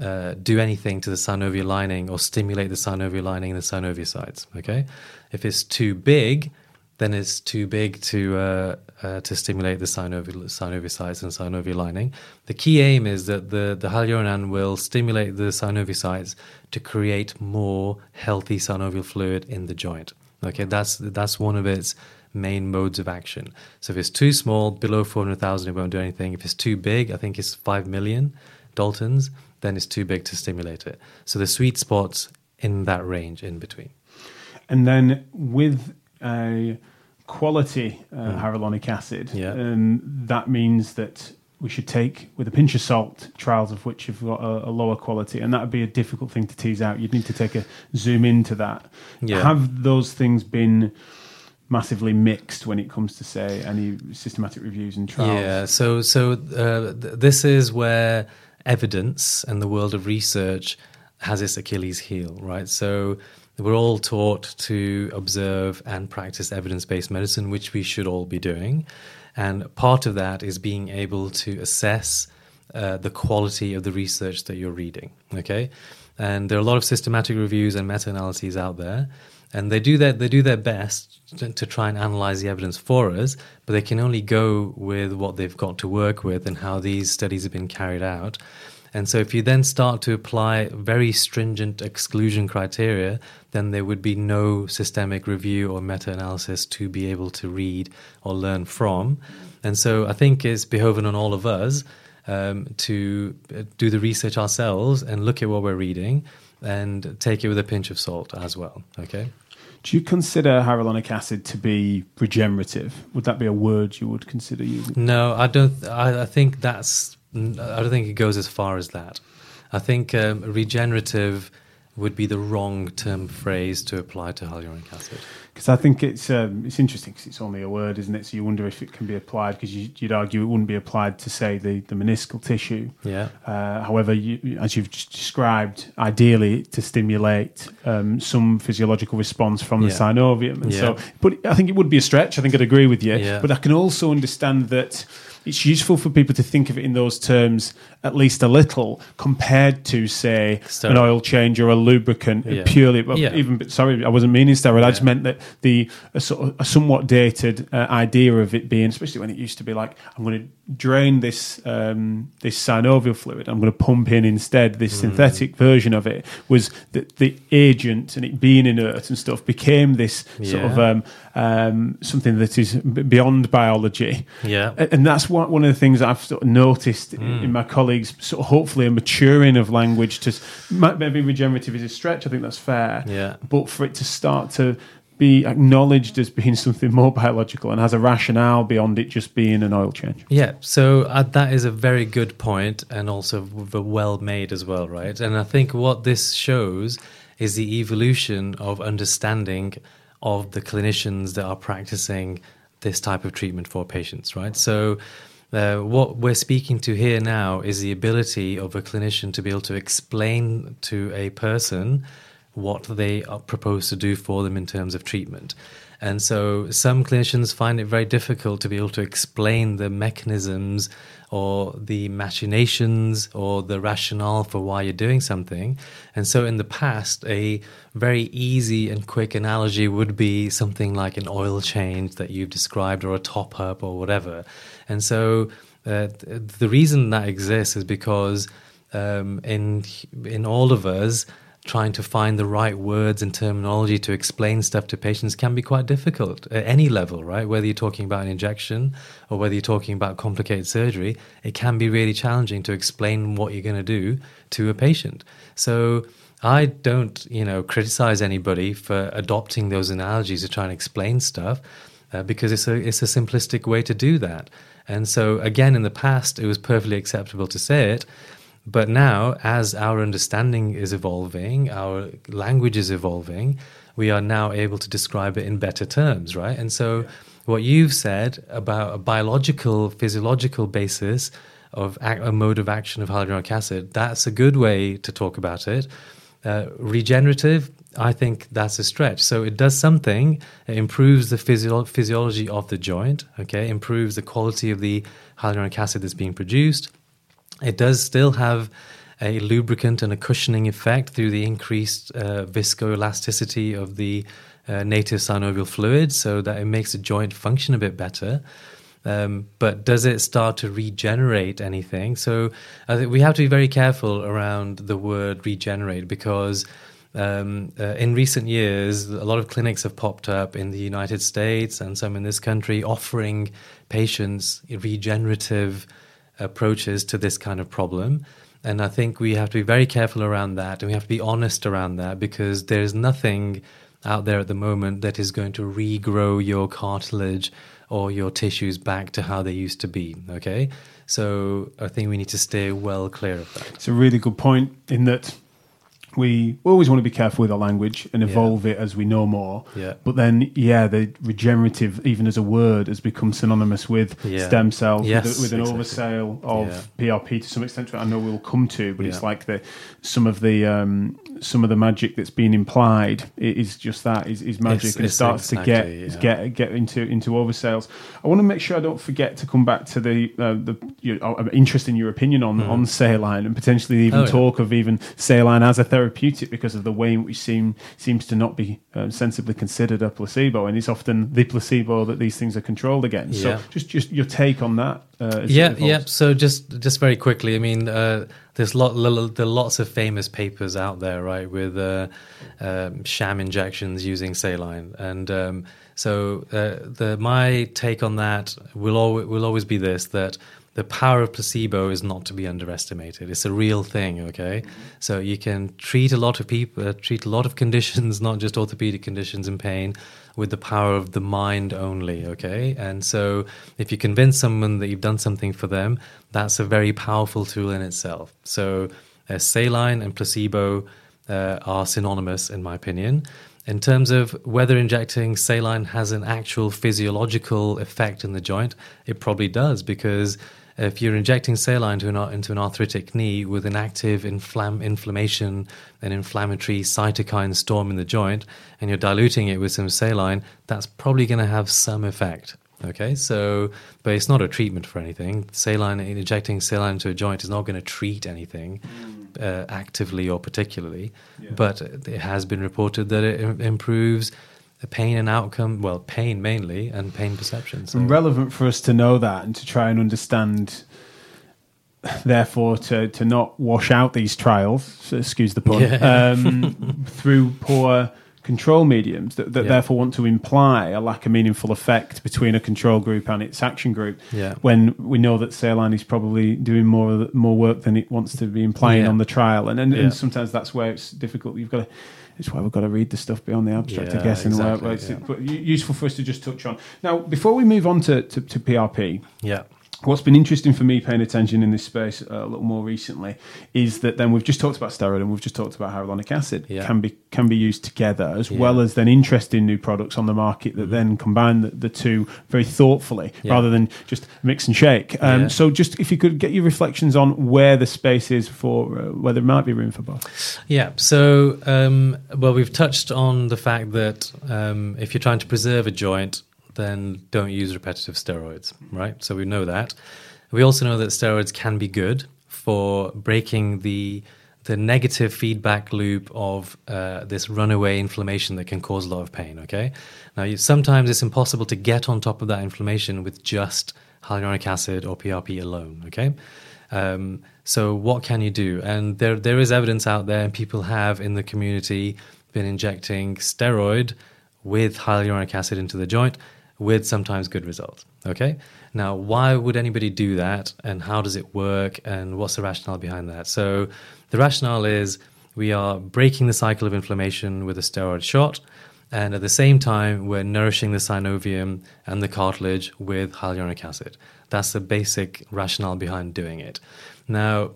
Speaker 2: uh, do anything to the synovial lining or stimulate the synovial lining and the synoviocytes. Okay, if it's too big, then it's too big to uh, uh, to stimulate the synovial, synoviocytes and synovial lining. The key aim is that the, the hyaluronan will stimulate the synoviocytes to create more healthy synovial fluid in the joint. Okay, that's that's one of its main modes of action. So if it's too small, below 400,000, it won't do anything. If it's too big, I think it's 5 million Daltons, then it's too big to stimulate it. So the sweet spot's in that range in between.
Speaker 1: And then with a quality uh, mm. hyaluronic acid, yeah. um, that means that we should take with a pinch of salt trials of which have got a, a, lower quality, and that would be a difficult thing to tease out. You'd need to take a zoom into that. Yeah. Have those things been massively mixed when it comes to say any systematic reviews and trials?
Speaker 2: Yeah. So so uh, th- this is where evidence and the world of research has its Achilles heel, right? So we're all taught to observe and practice evidence based medicine, which we should all be doing. And part of that is being able to assess uh, the quality of the research that you're reading. Okay. And there are a lot of systematic reviews and meta analyses out there. And they do their, they do their best to, to try and analyze the evidence for us, but they can only go with what they've got to work with and how these studies have been carried out. And so, if you then start to apply very stringent exclusion criteria, then there would be no systemic review or meta analysis to be able to read or learn from. And so, I think it's behoven on all of us um, to uh, do the research ourselves and look at what we're reading and take it with a pinch of salt as well. Okay.
Speaker 1: Do you consider hyaluronic acid to be regenerative? Would that be a word you would consider using?
Speaker 2: No, I don't. I, I think that's I don't think it goes as far as that. I think um, regenerative would be the wrong term phrase to apply to hyaluronic acid.
Speaker 1: Because I think it's um, it's interesting because it's only a word, isn't it? So you wonder if it can be applied because you, would argue it wouldn't be applied to say the, the meniscal tissue.
Speaker 2: Yeah.
Speaker 1: Uh, however, you, as you've just described, ideally to stimulate um, some physiological response from the yeah. synovium, and yeah. so. But I think it would be a stretch. I think I'd agree with you. Yeah. But I can also understand that it's useful for people to think of it in those terms at least a little compared to say
Speaker 2: Steroid.
Speaker 1: an oil change or a lubricant
Speaker 2: Yeah.
Speaker 1: purely well,
Speaker 2: Yeah.
Speaker 1: even sorry I wasn't meaning steroid I just meant that the a, sort of, a somewhat dated uh, idea of it being especially when it used to be like I'm going to drain this um, this synovial fluid I'm going to pump in instead this
Speaker 2: Mm.
Speaker 1: synthetic version of it was that the agent and it being inert and stuff became this sort of um, um, something that is beyond biology
Speaker 2: Yeah.
Speaker 1: and that's one, one of the things I've sort of noticed
Speaker 2: Mm.
Speaker 1: in my colleagues, sort of hopefully a maturing of language to maybe regenerative is a stretch. I think that's fair.
Speaker 2: Yeah.
Speaker 1: But for it to start to be acknowledged as being something more biological and has a rationale beyond it just being an oil change.
Speaker 2: Yeah, so uh, that is a very good point and also well made as well, right? And I think what this shows is the evolution of understanding of the clinicians that are practicing this type of treatment for patients, right? So, uh, what we're speaking to here now is the ability of a clinician to be able to explain to a person what they are proposed to do for them in terms of treatment. And so some clinicians find it very difficult to be able to explain the mechanisms or the machinations or the rationale for why you're doing something. And so in the past, a very easy and quick analogy would be something like an oil change that you've described or a top up or whatever. And so uh, the reason that exists is because um, in in all of us, trying to find the right words and terminology to explain stuff to patients can be quite difficult at any level, right? Whether you're talking about an injection or whether you're talking about complicated surgery, it can be really challenging to explain what you're going to do to a patient. So I don't, you know, criticize anybody for adopting those analogies to try and explain stuff uh, because it's a it's a simplistic way to do that. And so again, in the past, it was perfectly acceptable to say it. But now, as our understanding is evolving, our language is evolving, we are now able to describe it in better terms, right? And so, what you've said about a biological, physiological basis of ac- a mode of action of hyaluronic acid, that's a good way to talk about it. Uh, regenerative, I think that's a stretch. So it does something, it improves the physio- physiology of the joint, okay, improves the quality of the hyaluronic acid that's being produced. It does still have a lubricant and a cushioning effect through the increased uh, viscoelasticity of the uh, native synovial fluid, so that it makes the joint function a bit better. Um, but does it start to regenerate anything? So I think we have to be very careful around the word regenerate because um, uh, in recent years, a lot of clinics have popped up in the United States and some in this country offering patients regenerative approaches to this kind of problem. And I think we have to be very careful around that and we have to be honest around that because there's nothing out there at the moment that is going to regrow your cartilage or your tissues back to how they used to be. Okay. So I think we need to stay well clear of that.
Speaker 1: It's a really good point in that we always want to be careful with our language and evolve it as we know more.
Speaker 2: Yeah.
Speaker 1: But then, yeah, the regenerative, even as a word, has become synonymous with
Speaker 2: Yeah.
Speaker 1: stem cells,
Speaker 2: Yes,
Speaker 1: with, with an
Speaker 2: exactly.
Speaker 1: oversale of PRP to some extent. I know we'll come to, but it's like the some of the um, some of the magic that's been implied is just that is, is magic
Speaker 2: It's-
Speaker 1: and it starts
Speaker 2: exactly,
Speaker 1: to
Speaker 2: yeah.
Speaker 1: get get get into into oversales. I want to make sure I don't forget to come back to the uh, the you know, I'm interested in your opinion on on saline and potentially even
Speaker 2: Mm. Oh, yeah.
Speaker 1: talk of even saline as a therapeutic because of the way in which seem seems to not be um, sensibly considered a placebo, and it's often the placebo that these things are controlled against.
Speaker 2: Yeah.
Speaker 1: So just just your take on that. Uh,
Speaker 2: yeah, yeah. So just just very quickly, I mean, uh, there's lot there are lots of famous papers out there, right, with uh, um, sham injections using saline, and um, so uh, the my take on that will always will always be this that. The power of placebo is not to be underestimated. It's a real thing, okay? So you can treat a lot of people, uh, treat a lot of conditions, not just orthopedic conditions and pain, with the power of the mind only, okay? And so if you convince someone that you've done something for them, that's a very powerful tool in itself. So uh, saline and placebo uh, are synonymous, in my opinion. In terms of whether injecting saline has an actual physiological effect in the joint, it probably does because if you're injecting saline to an, into an arthritic knee with an active inflam- inflammation an inflammatory cytokine storm in the joint, and you're diluting it with some saline, that's probably going to have some effect. Okay, so but it's not a treatment for anything. Saline injecting saline into a joint is not going to treat anything uh, actively or particularly,
Speaker 3: Yeah.
Speaker 2: but it has been reported that it im- improves the pain and outcome. Well, pain mainly and pain perception. So,
Speaker 1: And relevant for us to know that and to try and understand, therefore, to, to not wash out these trials, so excuse the pun,
Speaker 2: Yeah.
Speaker 1: um, through poor control mediums that, that
Speaker 2: Yeah.
Speaker 1: therefore want to imply a lack of meaningful effect between a control group and its action group
Speaker 2: Yeah.
Speaker 1: when we know that saline is probably doing more more work than it wants to be implying on the trial and and, and sometimes that's where it's difficult you've got to it's why we've got to read the stuff beyond the abstract, I guess, and
Speaker 2: exactly,
Speaker 1: where it's
Speaker 2: yeah.
Speaker 1: useful for us to just touch on. Now, before we move on to, to, to PRP,
Speaker 2: yeah,
Speaker 1: what's been interesting for me paying attention in this space uh, a little more recently is that then we've just talked about steroid and we've just talked about hyaluronic acid
Speaker 2: Yeah.
Speaker 1: can be can be used together as
Speaker 2: Yeah.
Speaker 1: well as then interesting new products on the market that then combine the, the two very thoughtfully
Speaker 2: Yeah.
Speaker 1: rather than just mix and shake. Um. So just if you could get your reflections on where the space is for uh, where there might be room for both.
Speaker 2: Yeah. So, um, well, we've touched on the fact that um, if you're trying to preserve a joint, then don't use repetitive steroids, right? So we know that. We also know that steroids can be good for breaking the the negative feedback loop of uh, this runaway inflammation that can cause a lot of pain. Okay. Now, you, sometimes it's impossible to get on top of that inflammation with just hyaluronic acid or PRP alone. Okay. Um, so what can you do? And there there is evidence out there, and people have in the community been injecting steroid with hyaluronic acid into the joint with sometimes good results. Okay. Now, why would anybody do that, and how does it work, and what's the rationale behind that? So, the rationale is we are breaking the cycle of inflammation with a steroid shot. And at the same time, we're nourishing the synovium and the cartilage with hyaluronic acid. That's the basic rationale behind doing it. Now,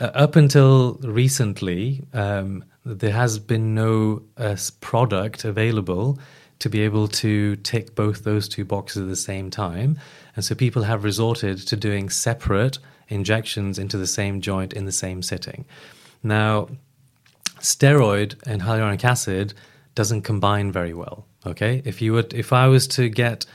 Speaker 2: uh, up until recently, um, there has been no uh, product available to be able to tick both those two boxes at the same time. And so people have resorted to doing separate injections into the same joint in the same sitting. Now, steroid and hyaluronic acid doesn't combine very well. Okay, if you would, if I was to get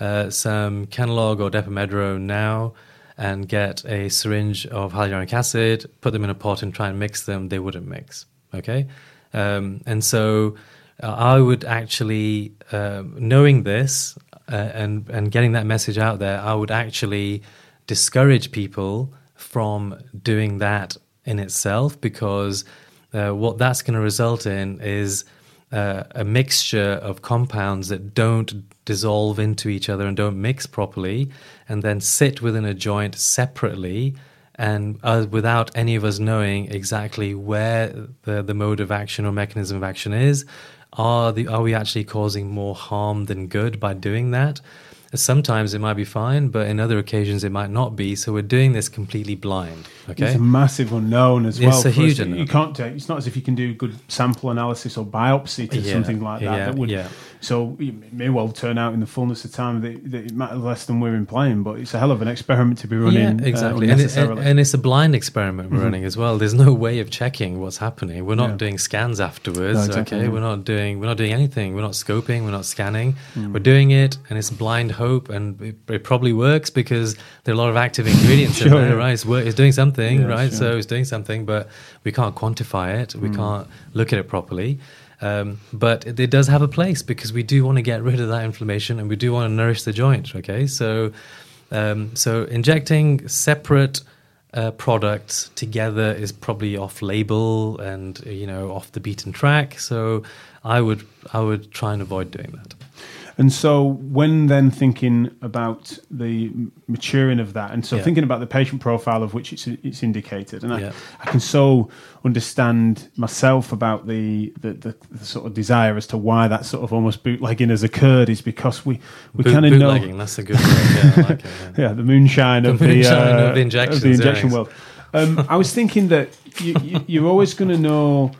Speaker 2: uh, some Kenalog or Depomedrone now and get a syringe of hyaluronic acid, put them in a pot and try and mix them, they wouldn't mix. Okay, um, and so uh, I would actually, um knowing this uh, and and getting that message out there, I would actually discourage people from doing that in itself because uh, what that's going to result in is uh, a mixture of compounds that don't dissolve into each other and don't mix properly and then sit within a joint separately and uh, without any of us knowing exactly where the, the mode of action or mechanism of action is are the are we actually causing more harm than good by doing that sometimes it might be fine but in other occasions it might not be so we're doing this completely blind okay
Speaker 1: It's a massive unknown as
Speaker 2: It's
Speaker 1: well.
Speaker 2: a huge
Speaker 1: to- You can't. take it's not as if you can do good sample analysis or biopsy to
Speaker 2: Yeah,
Speaker 1: something like that.
Speaker 2: yeah,
Speaker 1: that would.
Speaker 2: yeah.
Speaker 1: So it may well turn out in the fullness of time that, that it matters less than we're implying, but it's a hell of an experiment to be running.
Speaker 2: Yeah,
Speaker 1: uh,
Speaker 2: exactly. and, it, and, and it's a blind experiment we're running as well. There's no way of checking what's happening. We're not
Speaker 1: Yeah.
Speaker 2: doing scans afterwards.
Speaker 1: No, exactly,
Speaker 2: okay, we're not doing we're not doing anything. We're not scoping. We're not scanning.
Speaker 1: Hmm.
Speaker 2: We're doing it, and it's blind hope, and it, it probably works because there are a lot of active ingredients in there,
Speaker 1: yeah.
Speaker 2: right? It's, wor- it's doing something,
Speaker 1: Yeah,
Speaker 2: right?
Speaker 1: sure.
Speaker 2: So it's doing something, but we can't quantify it. We can't look at it properly. Um, but it, it does have a place because we do want to get rid of that inflammation and we do want to nourish the joint. Okay, so um, so injecting separate uh, products together is probably off label and you know off the beaten track. So I would I would try and avoid doing that.
Speaker 1: And so, when then thinking about the maturing of that, and so
Speaker 2: Yeah.
Speaker 1: thinking about the patient profile of which it's, it's indicated, and
Speaker 2: Yeah.
Speaker 1: I, I can so understand myself about the, the, the, the sort of desire as to why that sort of almost bootlegging has occurred is because we, we
Speaker 2: Boot-
Speaker 1: kind of know.
Speaker 2: bootlegging, that's a good word. Yeah, I like it. Yeah.
Speaker 1: The moonshine
Speaker 2: The
Speaker 1: of
Speaker 2: moonshine
Speaker 1: the, uh,
Speaker 2: of the injections,
Speaker 1: the injection world. Um, I was thinking that you, you, you're always going to know.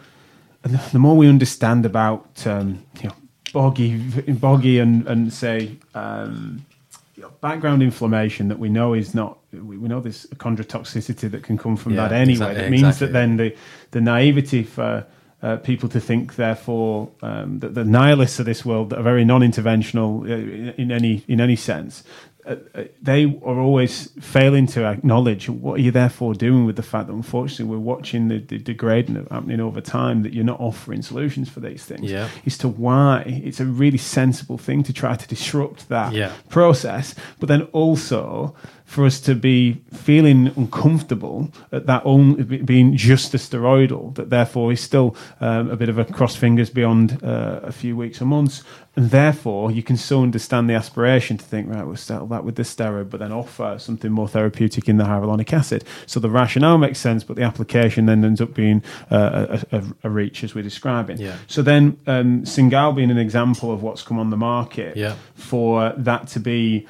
Speaker 1: and The more we understand about um, you know boggy, boggy, and and say um, you know, background inflammation that we know is not. We, know there's a chondrotoxicity that can come from
Speaker 2: Yeah,
Speaker 1: that anyway.
Speaker 2: exactly,
Speaker 1: that means
Speaker 2: exactly.
Speaker 1: that then the the naivety for uh, people to think, therefore, um, that the nihilists of this world that are very non-interventional uh, in any in any sense, uh, uh, they are always failing to acknowledge what are you therefore doing with the fact that unfortunately we're watching the, the degrading happening over time that you're not offering solutions for these things
Speaker 2: yeah.
Speaker 1: as to why it's a really sensible thing to try to disrupt that
Speaker 2: yeah.
Speaker 1: process but then also for us to be feeling uncomfortable at that only being just a steroidal that therefore is still um, a bit of a cross fingers beyond uh, a few weeks or months and therefore you can so understand the aspiration to think right we'll settle that with the steroid but then offer something more therapeutic in the hyaluronic acid so the rationale makes sense but the application then ends up being uh, a, a, a, reach as we're describing
Speaker 2: yeah.
Speaker 1: so then um, Cingal being an example of what's come on the market
Speaker 2: yeah.
Speaker 1: for that to be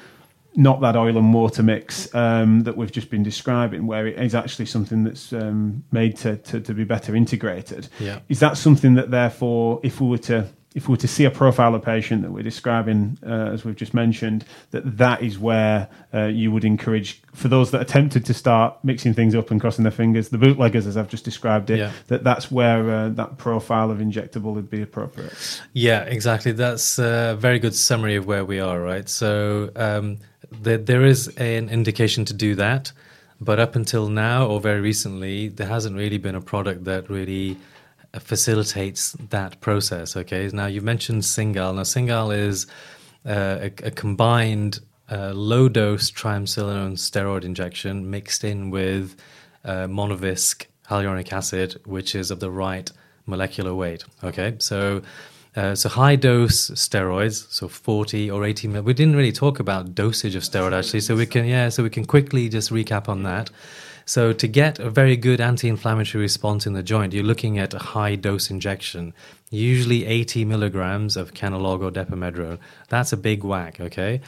Speaker 1: not that oil and water mix um, that we've just been describing, where it is actually something that's um, made to, to, to, be better integrated.
Speaker 2: Yeah.
Speaker 1: Is that something that, therefore, if we were to if we were to see a profile of patient that we're describing, uh, as we've just mentioned, that that is where uh, you would encourage for those that attempted to start mixing things up and crossing their fingers, the bootleggers, as I've just described it,
Speaker 2: yeah.
Speaker 1: that that's where uh, that profile of injectable would be appropriate.
Speaker 2: Yeah, exactly. That's a very good summary of where we are, right? So um, there, there is an indication to do that, but up until now or very recently, there hasn't really been a product that really facilitates that process. Okay, now you've mentioned Cingal. Now Cingal is uh, a, a, combined uh, low dose triamcinolone steroid injection mixed in with uh, monovisc hyaluronic acid, which is of the right molecular weight. Okay, so. Uh, so high dose steroids, so 40 or 80 mil. We didn't really talk about dosage of steroid actually, so we can yeah, so we can quickly just recap on that. So to get a very good anti-inflammatory response in the joint, you're looking at a high dose injection, usually 80 milligrams of Kenalog or depomedrone. That's a big whack, okay?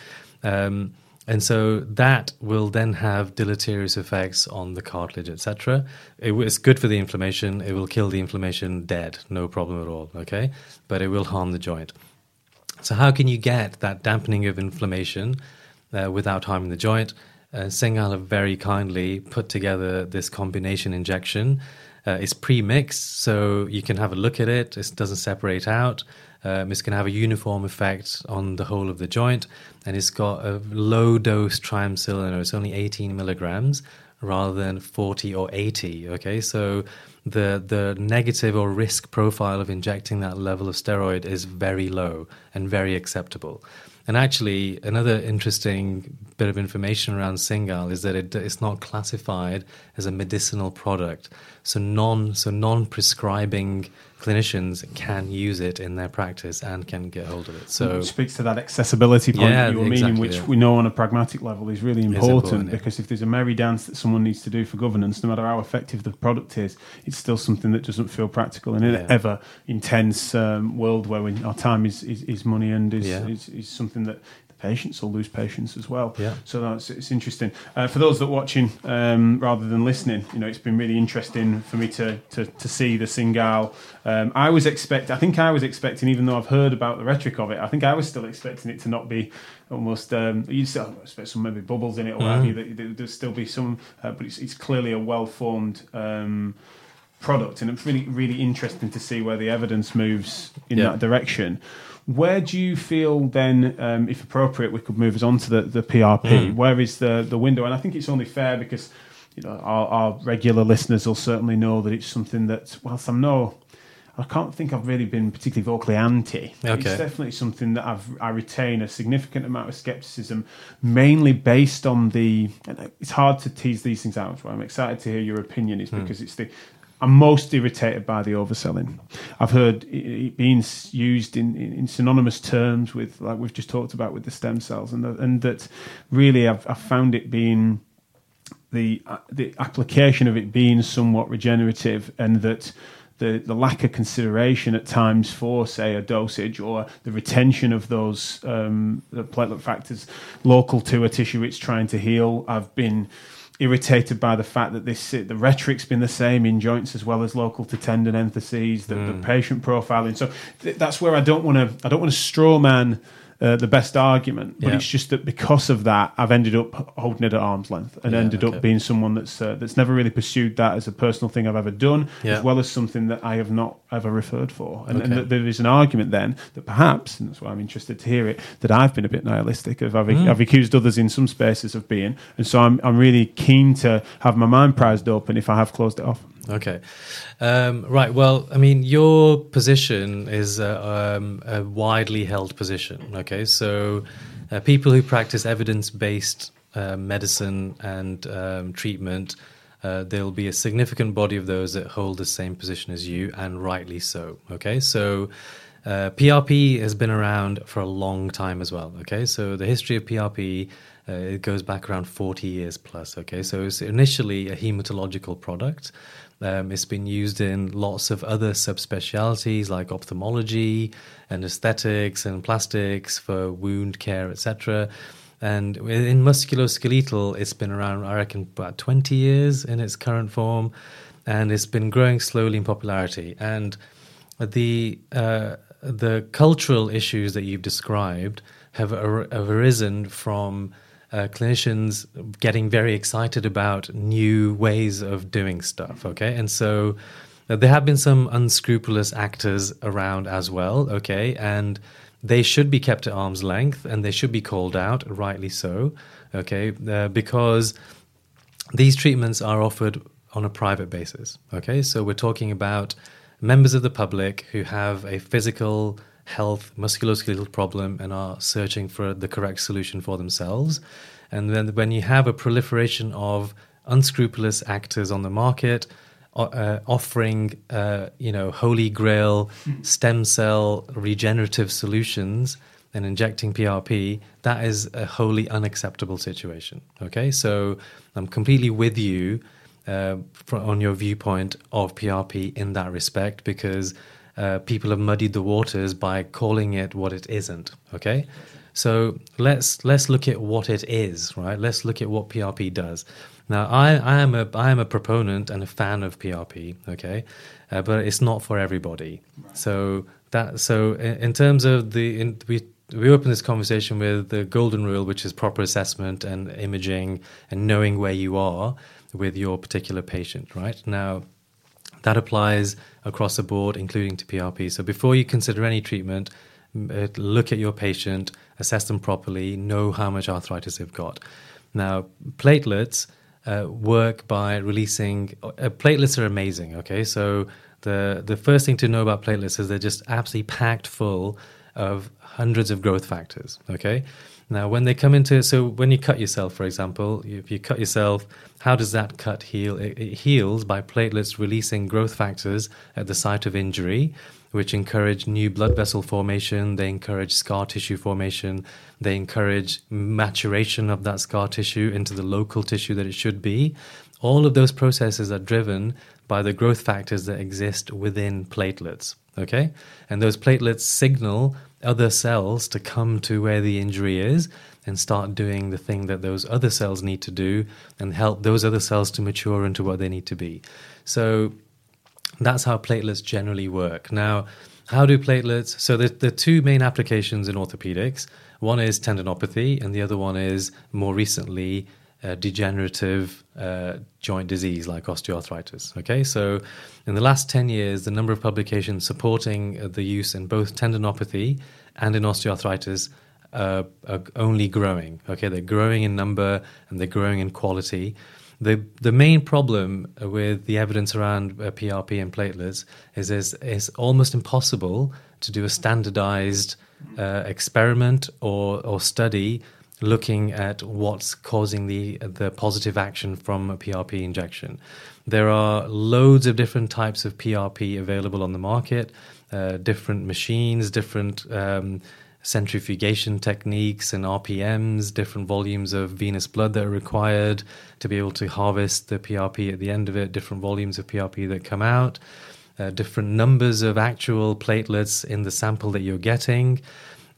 Speaker 2: Um, and so that will then have deleterious effects on the cartilage, etc. It, it's good for the inflammation. It will kill the inflammation dead, no problem at all, okay? But it will harm the joint. So how can you get that dampening of inflammation uh, without harming the joint? uh, have very kindly put together this combination injection. Uh, it's pre-mixed, so you can have a look at it. It doesn't separate out. Um, it's going to have a uniform effect on the whole of the joint, and it's got a low dose triamcinolone. It's only 18 milligrams rather than 40 or 80. Okay, so the the negative or risk profile of injecting that level of steroid is very low and very acceptable. And actually, another interesting bit of information around Cingal is that it, it's not classified as a medicinal product. So non so non prescribing clinicians can use it in their practice and can get hold of it. So
Speaker 1: it speaks to that accessibility point
Speaker 2: yeah,
Speaker 1: you were
Speaker 2: exactly,
Speaker 1: meaning, which
Speaker 2: yeah.
Speaker 1: we know on a pragmatic level is really important,
Speaker 2: important, yeah.
Speaker 1: because if there's a merry dance that someone needs to do for governance, no matter how effective the product is, it's still something that doesn't feel practical in an
Speaker 2: Yeah.
Speaker 1: ever intense um, world where we, our time is, is, is money and is,
Speaker 2: Yeah.
Speaker 1: is, is something that patients will lose patience as well.
Speaker 2: Yeah.
Speaker 1: So that's it's interesting. Uh, for those that are watching um, rather than listening, you know, it's been really interesting for me to to, to see the Cingal. Um, I was expect. I think I was expecting, even though I've heard about the rhetoric of it, I think I was still expecting it to not be almost. Um, you still expect some maybe bubbles in it or what have you. That that there'd still be some, uh, but it's, it's clearly a well formed. Um, product and it's really really interesting to see where the evidence moves in
Speaker 2: Yeah.
Speaker 1: that direction where do you feel then, um, if appropriate, we could move us on to the, the PRP? Where is the, the window? And I think it's only fair because you know our, our regular listeners will certainly know that it's something that, whilst I'm no, I can't think I've really been particularly vocally anti. It's definitely something that I've I retain a significant amount of skepticism, mainly based on the. and It's hard to tease these things out. I'm excited to hear your opinion is because it's the. I'm most irritated by the overselling. I've heard it being used in, in, in synonymous terms with, like we've just talked about, with the stem cells, and the, and that really I've, I've found it being the uh, the application of it being somewhat regenerative, and that the the lack of consideration at times for say a dosage or the retention of those um, the platelet factors local to a tissue it's trying to heal. I've been irritated by the fact that this the rhetoric's been the same in joints as well as local to tendon entheses, the, the hmm. patient profiling. So th- that's where I don't want to I don't want to straw man uh, the best argument, but
Speaker 2: Yeah.
Speaker 1: it's just that because of that, I've ended up holding it at arm's length and
Speaker 2: Yeah,
Speaker 1: ended
Speaker 2: okay.
Speaker 1: up being someone that's uh, that's never really pursued that as a personal thing I've ever done,
Speaker 2: Yeah.
Speaker 1: as well as something that I have not ever referred for. And, and
Speaker 2: Okay.
Speaker 1: that there is an argument then that perhaps, and that's why I'm interested to hear it, that I've been a bit nihilistic of I've,
Speaker 2: Mm.
Speaker 1: I've accused others in some spaces of being, and so I'm I'm really keen to have my mind prized open if I have closed it off.
Speaker 2: Okay. Um, right. Well, I mean, your position is a, um, a widely held position. Okay. So uh, people who practice evidence based uh, medicine and um, treatment, uh, there'll be a significant body of those that hold the same position as you, and rightly so. Okay. So uh, PRP has been around for a long time as well. Okay. So the history of PRP. Uh, it goes back around 40 years plus. Okay, so it's initially a hematological product. Um, it's been used in lots of other subspecialties like ophthalmology and aesthetics and plastics for wound care, etc. And in musculoskeletal, it's been around, I reckon, about 20 years in its current form, and it's been growing slowly in popularity. And the uh, the cultural issues that you've described have, ar- have arisen from uh, clinicians getting very excited about new ways of doing stuff. Okay, and so uh, there have been some unscrupulous actors around as well. Okay, and they should be kept at arm's length and they should be called out, rightly so. Okay, uh, because these treatments are offered on a private basis. Okay, so we're talking about members of the public who have a physical health musculoskeletal problem and are searching for the correct solution for themselves. And then when you have a proliferation of unscrupulous actors on the market, uh, offering uh, you know holy grail stem cell regenerative solutions and injecting PRP, that is a wholly unacceptable situation. Okay, so I'm completely with you uh, on your viewpoint of PRP in that respect because uh, people have muddied the waters by calling it what it isn't. Okay, so let's let's look at what it is, right? Let's look at what PRP does. Now, I, I am a I am a proponent and a fan of PRP, okay, uh, but it's not for everybody. So that so in, in terms of the in, we we open this conversation with the golden rule, which is proper assessment and imaging and knowing where you are with your particular patient. Right now, that applies across the board, including to PRP. So before you consider any treatment, uh, look at your patient, assess them properly, know how much arthritis they've got. Now, platelets uh, work by releasing. Uh, platelets are amazing. Okay, so the the first thing to know about platelets is they're just absolutely packed full of hundreds of growth factors. Okay. Now, when they come into, so when you cut yourself, for example, if you cut yourself, how does that cut heal? It, it heals by platelets releasing growth factors at the site of injury, which encourage new blood vessel formation. They encourage scar tissue formation. They encourage maturation of that scar tissue into the local tissue that it should be. All of those processes are driven by the growth factors that exist within platelets. Okay? And those platelets signal other cells to come to where the injury is and start doing the thing that those other cells need to do and help those other cells to mature into what they need to be. So that's how platelets generally work. Now, how do platelets? So the the two main applications in orthopedics. One is tendinopathy, and the other one is more recently uh, degenerative uh, joint disease like osteoarthritis. Okay, so in the last ten years, the number of publications supporting uh, the use in both tendinopathy and in osteoarthritis uh, are only growing. Okay, they're growing in number and they're growing in quality. The the main problem with the evidence around uh, PRP and platelets is is it's almost impossible to do a standardized uh, experiment or or study looking at what's causing the the positive action from a PRP injection. There are loads of different types of PRP available on the market, uh, different machines, different um, centrifugation techniques and RPMs, different volumes of venous blood that are required to be able to harvest the PRP at the end of it, different volumes of PRP that come out, uh, different numbers of actual platelets in the sample that you're getting.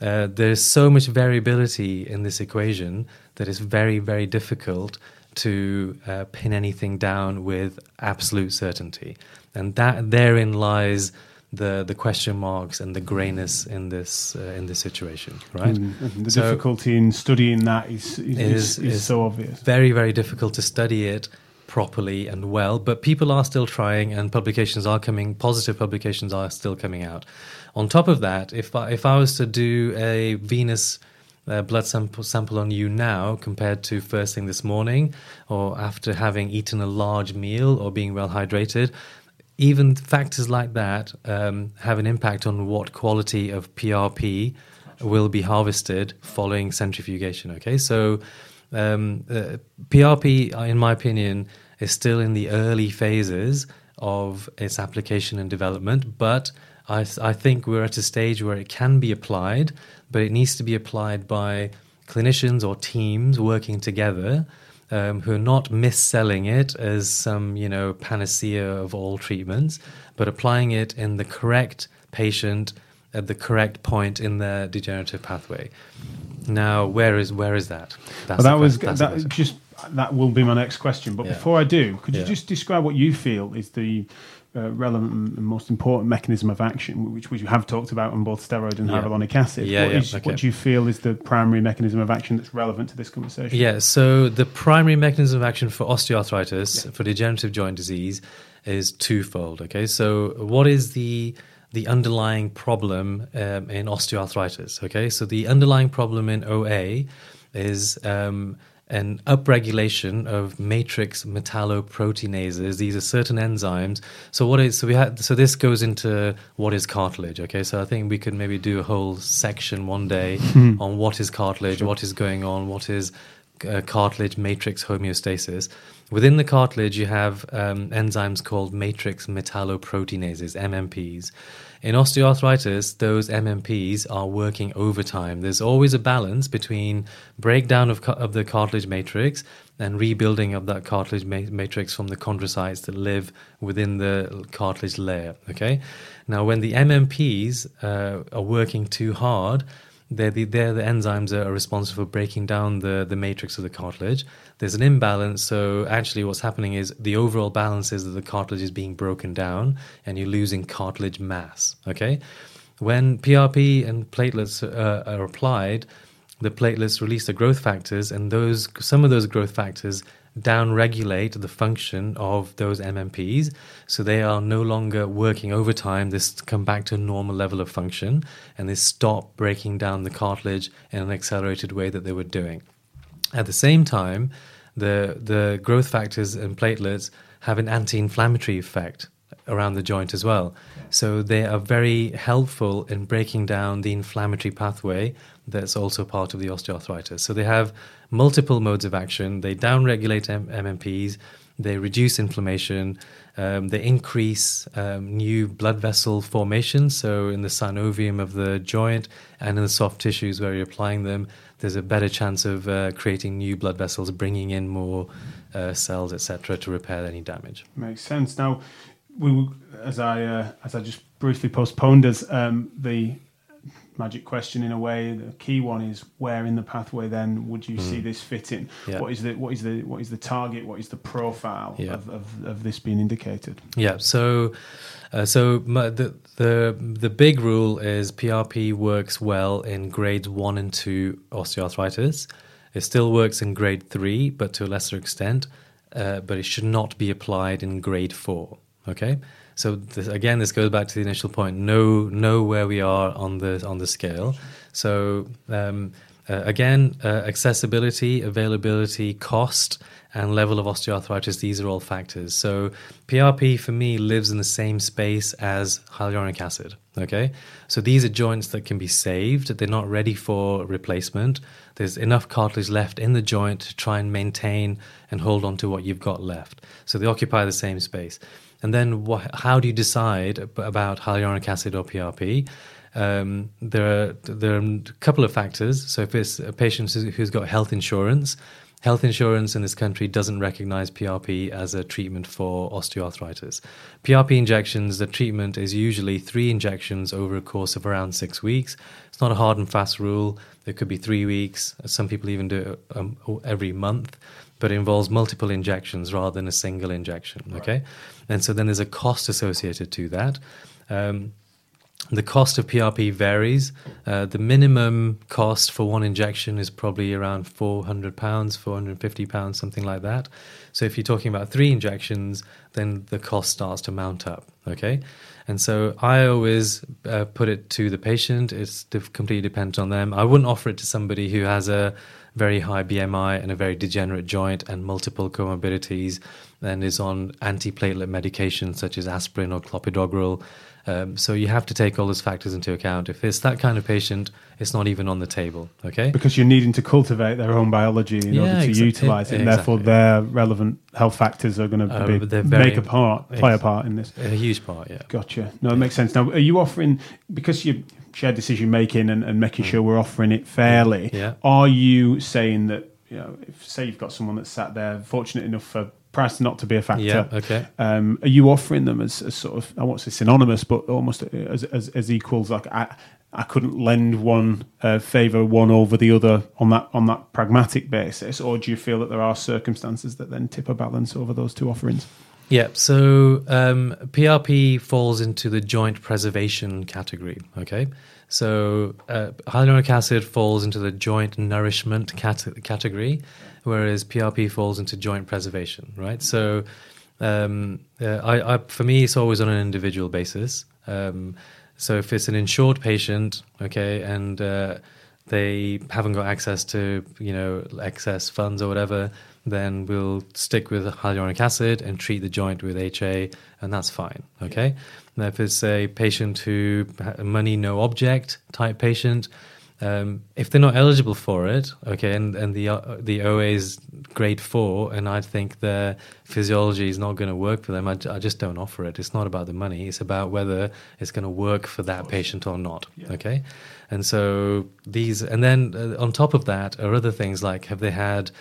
Speaker 2: Uh, there's so much variability in this equation that it's very, very difficult to uh, pin anything down with absolute certainty. And that therein lies the the question marks and the grayness in this uh, in this situation, right?
Speaker 1: Mm, the so difficulty in studying that is is, is, is, is so obvious.
Speaker 2: Very very difficult to study it properly and well, but people are still trying, and publications are coming. Positive publications are still coming out. On top of that, if I, if I was to do a venous uh, blood sample, sample on you now compared to first thing this morning or after having eaten a large meal or being well hydrated, even factors like that um, have an impact on what quality of PRP will be harvested following centrifugation. Okay, so um, uh, PRP, in my opinion, is still in the early phases of its application and development, but I, I think we're at a stage where it can be applied, but it needs to be applied by clinicians or teams working together um, who are not mis-selling it as some you know panacea of all treatments, but applying it in the correct patient at the correct point in their degenerative pathway. Now, where is where is that?
Speaker 1: That's well, that was that just that will be my next question. But yeah. before I do, could you yeah. just describe what you feel is the uh, relevant and most important mechanism of action, which, which you have talked about on both steroid and yeah. hyaluronic acid.
Speaker 2: Yeah,
Speaker 1: what,
Speaker 2: yeah,
Speaker 1: is,
Speaker 2: okay.
Speaker 1: what do you feel is the primary mechanism of action that's relevant to this conversation?
Speaker 2: Yeah, so the primary mechanism of action for osteoarthritis, yeah. for degenerative joint disease, is twofold. Okay, so what is the the underlying problem um, in osteoarthritis? Okay, so the underlying problem in OA is um, an upregulation of matrix metalloproteinases. These are certain enzymes. So what is so we had so this goes into what is cartilage. Okay, so I think we could maybe do a whole section one day hmm. on what is cartilage, sure. what is going on, what is uh, cartilage matrix homeostasis. Within the cartilage, you have um, enzymes called matrix metalloproteinases (MMPs). In osteoarthritis, those MMPs are working overtime. There's always a balance between breakdown of, of the cartilage matrix and rebuilding of that cartilage ma- matrix from the chondrocytes that live within the cartilage layer. Okay, now when the MMPs uh, are working too hard, they're the, they're the enzymes that are responsible for breaking down the, the matrix of the cartilage. There's an imbalance, so actually, what's happening is the overall balance is that the cartilage is being broken down and you're losing cartilage mass. Okay? When PRP and platelets uh, are applied, the platelets release the growth factors, and those some of those growth factors downregulate the function of those MMPs, so they are no longer working overtime. They come back to a normal level of function, and they stop breaking down the cartilage in an accelerated way that they were doing. At the same time, the the growth factors and platelets have an anti-inflammatory effect around the joint as well. So they are very helpful in breaking down the inflammatory pathway that's also part of the osteoarthritis. So they have multiple modes of action. They downregulate M- MMPs, they reduce inflammation, um, they increase um, new blood vessel formation. So in the synovium of the joint and in the soft tissues where you're applying them, there's a better chance of uh, creating new blood vessels, bringing in more uh, cells, etc., to repair any damage.
Speaker 1: Makes sense. Now, we, as I uh, as I just briefly postponed as um, the magic question in a way. The key one is where in the pathway then would you mm. see hmm. this fitting? Yeah. What is the what is the what is the target? What is the profile yeah. of, of, of, this being indicated?
Speaker 2: Yeah. So. Uh, so the the the big rule is PRP works well in grades one and two osteoarthritis. It still works in grade three, but to a lesser extent. Uh, but it should not be applied in grade four. Okay, so this, again, this goes back to the initial point. Know know where we are on the on the scale. So um, uh, again, uh, accessibility, availability, cost, and level of osteoarthritis. These are all factors. So PRP for me lives in the same space as hyaluronic acid. Okay, so these are joints that can be saved. They're not ready for replacement. There's enough cartilage left in the joint to try and maintain and hold on to what you've got left. So they occupy the same space. And then wh- how do you decide about hyaluronic acid or PRP? Um, there are there are a couple of factors. So if it's a patient who's got health insurance, health insurance in this country doesn't recognize PRP as a treatment for osteoarthritis. PRP injections, the treatment is usually three injections over a course of around six weeks. It's not a hard and fast rule. It could be three weeks. Some people even do it um, every month but it involves multiple injections rather than a single injection. Okay, and so then there's a cost associated to that. Um, the cost of PRP varies. Uh, the minimum cost for one injection is probably around £400, £450, something like that. So if you're talking about three injections, then the cost starts to mount up. Okay. And so I always uh, put it to the patient. It's completely dependent on them. I wouldn't offer it to somebody who has a very high BMI and a very degenerate joint and multiple comorbidities and is on antiplatelet medication such as aspirin or clopidogrel um, so you have to take all those factors into account. If it's that kind of patient, it's not even on the table. Okay,
Speaker 1: because you're needing to cultivate their own biology in yeah, order to exa- utilize it, and exactly. therefore their relevant health factors are going to uh, make a part, play a part in this.
Speaker 2: A huge part, yeah.
Speaker 1: Gotcha. No, it makes sense. Now, are you offering because you share decision making and, and making mm. sure we're offering it fairly?
Speaker 2: Yeah.
Speaker 1: Are you saying that you know, if say you've got someone that's sat there, fortunate enough for price not to be a factor.
Speaker 2: Yeah, okay.
Speaker 1: Um, are you offering them as, as, sort of I won't say synonymous, but almost as as, as equals? Like I, I couldn't lend one uh, favor one over the other on that on that pragmatic basis, or do you feel that there are circumstances that then tip a balance over those two offerings?
Speaker 2: Yeah, so um, PRP falls into the joint preservation category. Okay, so uh, hyaluronic acid falls into the joint nourishment cat- category whereas PRP falls into joint preservation, right? So, um, uh, I, I, for me, it's always on an individual basis. Um, so if it's an insured patient, okay, and uh, they haven't got access to you know excess funds or whatever, then we'll stick with hyaluronic acid and treat the joint with HA, and that's fine. Okay. Now, if it's a patient who money no object type patient, um, if they're not eligible for it, okay, and, and the uh, the OA is grade four, and I think their physiology is not going to work for them, I, I, just don't offer it. It's not about the money; it's about whether it's going to work for that patient or not. Yeah. Okay, and so these, and then uh, on top of that are other things like have they had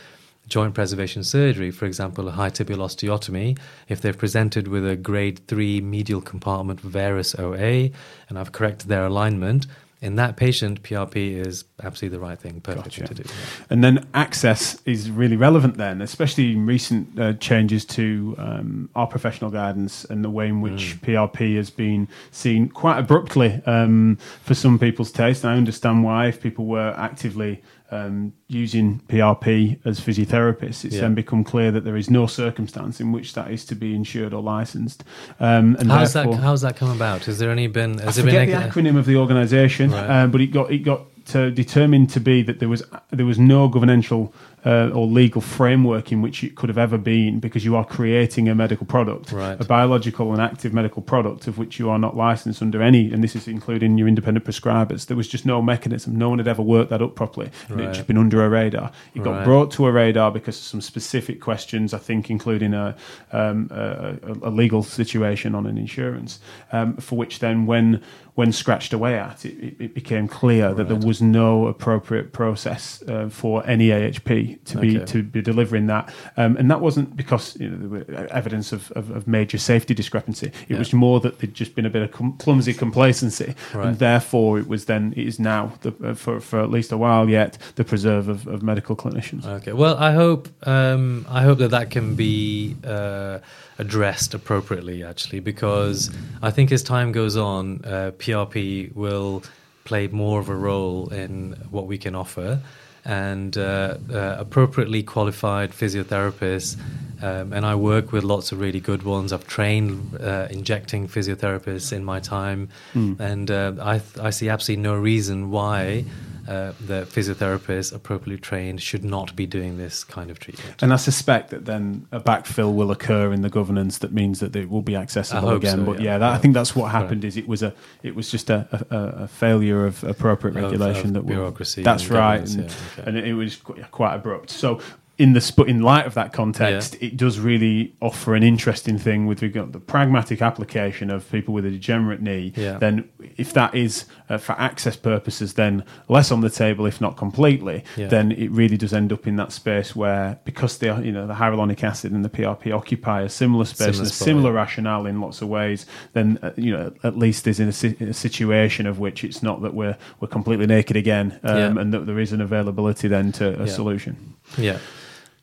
Speaker 2: joint preservation surgery, for example, a high tibial osteotomy, if they've presented with a grade 3 medial compartment varus OA and I've corrected their alignment, in that patient, PRP is absolutely the right thing, perfect gotcha. to do. Yeah.
Speaker 1: And then access is really relevant then, especially in recent uh, changes to um, our professional guidance and the way in which mm. PRP has been seen quite abruptly um, for some people's taste. And I understand why, if people were actively um, using PRP as physiotherapists, it's yeah. then become clear that there is no circumstance in which that is to be insured or licensed.
Speaker 2: Um, and how's that? How's that come about? Has there any been? Has
Speaker 1: I
Speaker 2: forget
Speaker 1: been the acronym of the organisation, right. uh, but it got it got uh, determined to be that there was there was no governmental uh, or legal framework in which it could have ever been because you are creating a medical product,
Speaker 2: right.
Speaker 1: a biological and active medical product of which you are not licensed under any, and this is including your independent prescribers. There was just no mechanism. No one had ever worked that up properly. Right. It had just been under a radar. It got brought to a radar because of some specific questions, I think, including a, um, a, a legal situation on an insurance, um, for which then when when scratched away at, it, it became clear right. that there was no appropriate process uh, for any AHP to be to be delivering that, um, and that wasn't because you know, there were evidence of, of, of major safety discrepancy. It yeah. was more that there'd just been a bit of com- clumsy complacency, right. and therefore it was then it is now the, uh, for for at least a while yet the preserve of, of medical clinicians.
Speaker 2: Okay, well, I hope um, I hope that that can be. Uh, addressed appropriately, actually, because I think as time goes on, uh, PRP will play more of a role in what we can offer. And uh, uh, appropriately qualified physiotherapists, um, and I work with lots of really good ones. I've trained uh, injecting physiotherapists in my time, mm. and uh, I, I see absolutely no reason why uh, the physiotherapists appropriately trained should not be doing this kind of treatment.
Speaker 1: And I suspect that then a backfill will occur in the governance that means that it will be accessible again. So, but yeah, that, yeah, I think that's what happened. Right. Is it was a it was just a, a, a failure of appropriate regulation of, of
Speaker 2: that bureaucracy.
Speaker 1: that's right, and, yeah, okay. and, it was quite abrupt. So in the but in light of that context, yeah. it does really offer an interesting thing with regard to the pragmatic application of people with a degenerate knee.
Speaker 2: Yeah.
Speaker 1: Then, if that is uh, for access purposes, then less on the table, if not completely, yeah. then it really does end up in that space where because the you know the hyaluronic acid and the PRP occupy a similar space similar and a similar rationale in lots of ways, then uh, you know at least there's in a, si- a, situation of which it's not that we're we're completely naked again, um, and that there is an availability then to a solution.
Speaker 2: Yeah.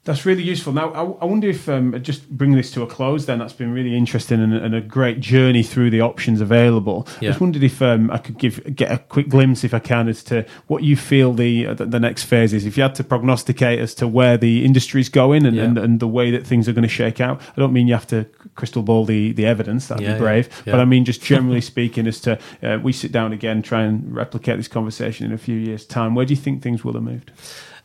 Speaker 1: That's really useful. Now, I, I wonder if um, just bring this to a close. Then that's been really interesting and, and a great journey through the options available.
Speaker 2: Yeah.
Speaker 1: I just wondered if um, I could give get a quick glimpse, if I can, as to what you feel the uh, the, the next phase is. If you had to prognosticate as to where the industry's going and,
Speaker 2: Yeah.
Speaker 1: and, and the way that things are going to shake out, I don't mean you have to crystal ball the, the evidence. That'd
Speaker 2: Yeah,
Speaker 1: be brave. But I mean just generally speaking, as to uh, we sit down again, try and replicate this conversation in a few years' time. Where do you think things will have moved?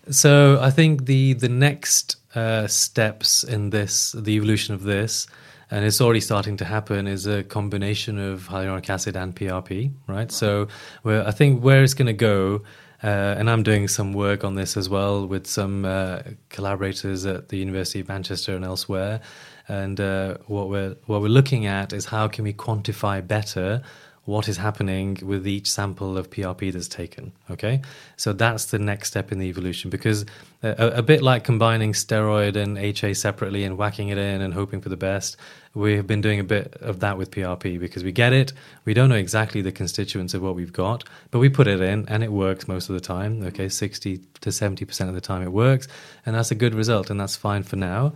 Speaker 2: So I think the the next uh, steps in this, the evolution of this, and it's already starting to happen, is a combination of hyaluronic acid and PRP, right? So where I think where it's going to go. Uh, and I'm doing some work on this as well with some uh, collaborators at the University of Manchester and elsewhere. And uh, what we're what we're looking at is how can we quantify better what is happening with each sample of PRP that's taken. Okay, so that's the next step in the evolution because a, a bit like combining steroid and HA separately and whacking it in and hoping for the best, we have been doing a bit of that with PRP because we get it, we don't know exactly the constituents of what we've got, but we put it in and it works most of the time. Okay, sixty to seventy percent of the time it works, and that's a good result, and that's fine for now.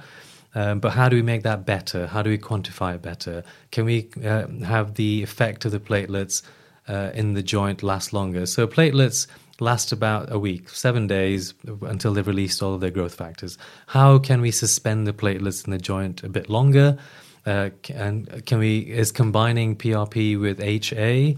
Speaker 2: Um, but how do we make that better? How do we quantify it better? Can we uh, have the effect of the platelets uh, in the joint last longer? So platelets last about a week, seven days until they've released all of their growth factors. How can we suspend the platelets in the joint a bit longer? Uh, and can we is combining PRP with HA?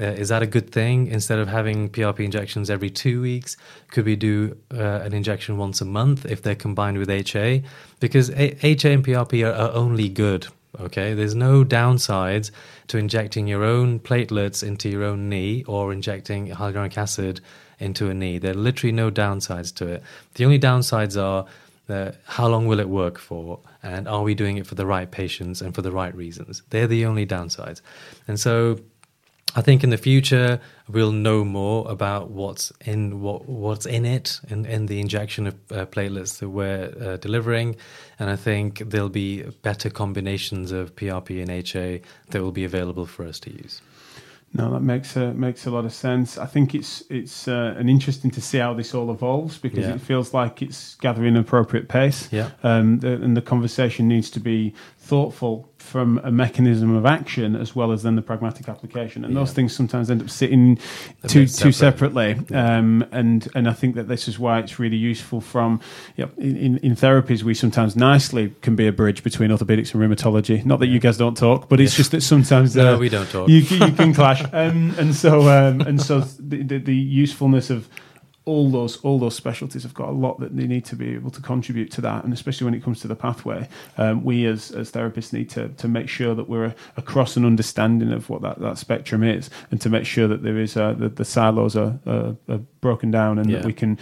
Speaker 2: Uh, is that a good thing? Instead of having PRP injections every two weeks, could we do uh, an injection once a month if they're combined with HA? Because a- HA and PRP are, are only good. Okay, there's no downsides to injecting your own platelets into your own knee or injecting hyaluronic acid into a knee. There are literally no downsides to it. The only downsides are uh, how long will it work for, and are we doing it for the right patients and for the right reasons? They're the only downsides. And so I think in the future we'll know more about what's in what what's in it in, in the injection of uh, platelets that we're uh, delivering, and I think there'll be better combinations of PRP and HA that will be available for us to use.
Speaker 1: No, that makes a makes a lot of sense. I think it's it's uh, an interesting to see how this all evolves because
Speaker 2: Yeah.
Speaker 1: it feels like it's gathering an appropriate pace.
Speaker 2: Yeah.
Speaker 1: um, the, and the conversation needs to be thoughtful from a mechanism of action as well as then the pragmatic application. And those things sometimes end up sitting too
Speaker 2: bit
Speaker 1: too
Speaker 2: separate.
Speaker 1: separately. Um, and and I think that this is why it's really useful. From you know, in, in therapies, we sometimes nicely can be a bridge between orthopedics and rheumatology. Not that you guys don't talk, but it's just that sometimes
Speaker 2: No,
Speaker 1: uh,
Speaker 2: we don't talk.
Speaker 1: you, you can clash, um, and so um, and so the, the, the usefulness of all those all those specialties have got a lot that they need to be able to contribute to that, and especially when it comes to the pathway, um, we as as therapists need to to make sure that we're across an understanding of what that, that spectrum is, and to make sure that there is uh, that the silos are, are, are broken down, and
Speaker 2: Yeah.
Speaker 1: that we can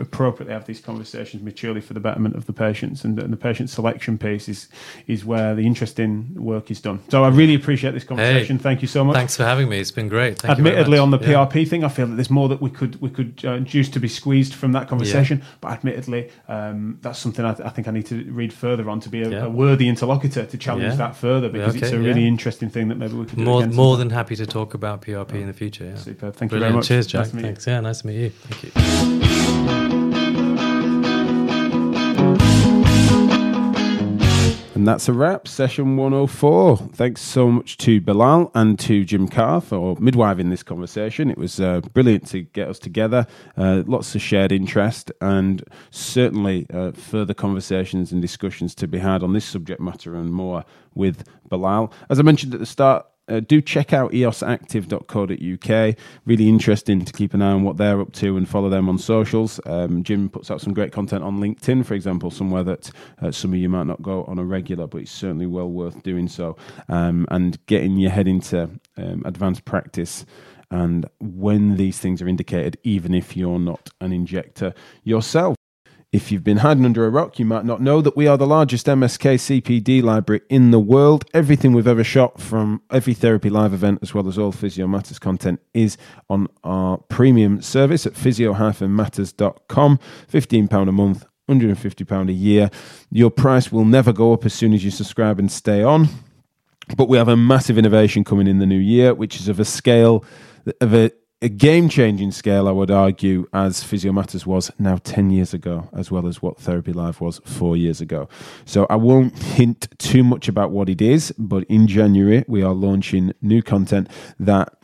Speaker 1: appropriately have these conversations maturely for the betterment of the patients, and, and the patient selection piece is is where the interesting work is done. So I really appreciate this conversation. Thank you so much.
Speaker 2: Thanks for having me. It's been great. Thank
Speaker 1: admittedly on the
Speaker 2: Yeah.
Speaker 1: PRP thing, I feel that there's more that we could we could uh, juice to be squeezed from that conversation. But admittedly, um, that's something I, th- I think I need to read further on to be a,
Speaker 2: Yeah.
Speaker 1: a worthy interlocutor to challenge
Speaker 2: Yeah.
Speaker 1: that further because it's a really
Speaker 2: yeah.
Speaker 1: interesting thing that maybe we could
Speaker 2: More more than happy to talk about PRP in the future. Yeah.
Speaker 1: Superb. Thank you very much.
Speaker 2: Cheers, Jack.
Speaker 1: Nice you.
Speaker 2: Thanks. Yeah, nice to meet you. Thank you.
Speaker 3: And that's a wrap, session 104. Thanks so much to Bilal and to Jim Carr for midwiving this conversation. It was uh, brilliant to get us together, uh, lots of shared interest, and certainly uh, further conversations and discussions to be had on this subject matter and more with Bilal. As I mentioned at the start, uh, do check out eosactive.co.uk. Really interesting to keep an eye on what they're up to and follow them on socials. Um, Jim puts out some great content on LinkedIn, for example, somewhere that uh, some of you might not go on a regular, but it's certainly well worth doing so. Um, and getting your head into um, advanced practice and when these things are indicated, even if you're not an injector yourself. If you've been hiding under a rock, you might not know that we are the largest MSK CPD library in the world. Everything we've ever shot from every therapy live event, as well as all Physio Matters content, is on our premium service at physio-matters.com. £15 a month, £150 a year. Your price will never go up as soon as you subscribe and stay on. But we have a massive innovation coming in the new year, which is of a scale of a
Speaker 1: a game changing scale, I would argue, as Physio Matters was now 10 years ago, as well as what Therapy Live was four years ago. So I won't hint too much about what it is, but in January, we are launching new content that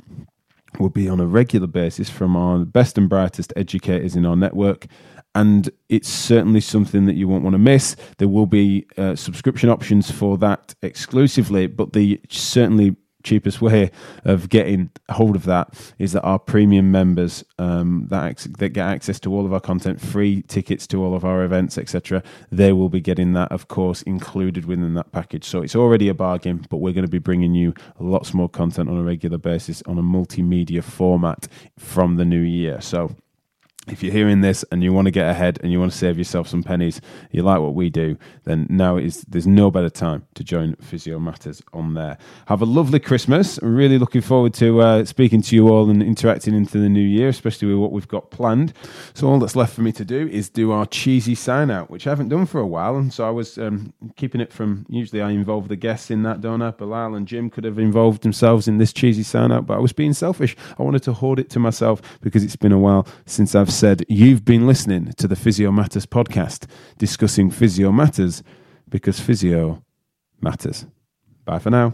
Speaker 1: will be on a regular basis from our best and brightest educators in our network. And it's certainly something that you won't want to miss. There will be uh, subscription options for that exclusively, but the certainly cheapest way of getting hold of that is that our premium members um, that, that get access to all of our content, free tickets to all of our events, etc., they will be getting that, of course, included within that package. So it's already a bargain, but we're going to be bringing you lots more content on a regular basis on a multimedia format from the new year. So if you're hearing this and you want to get ahead and you want to save yourself some pennies, you like what we do, then now is there's no better time to join Physio Matters on there. Have a lovely Christmas. Really looking forward to uh, speaking to you all and interacting into the new year, especially with what we've got planned. So all that's left for me to do is do our cheesy sign out, which I haven't done for a while, and so I was um, keeping it from. Usually I involve the guests in that, don't I? Bilal and Jim could have involved themselves in this cheesy sign out, but I was being selfish. I wanted to hoard it to myself because it's been a while since I've said, You've been listening to the Physio Matters podcast discussing physio matters because physio matters. Bye for now.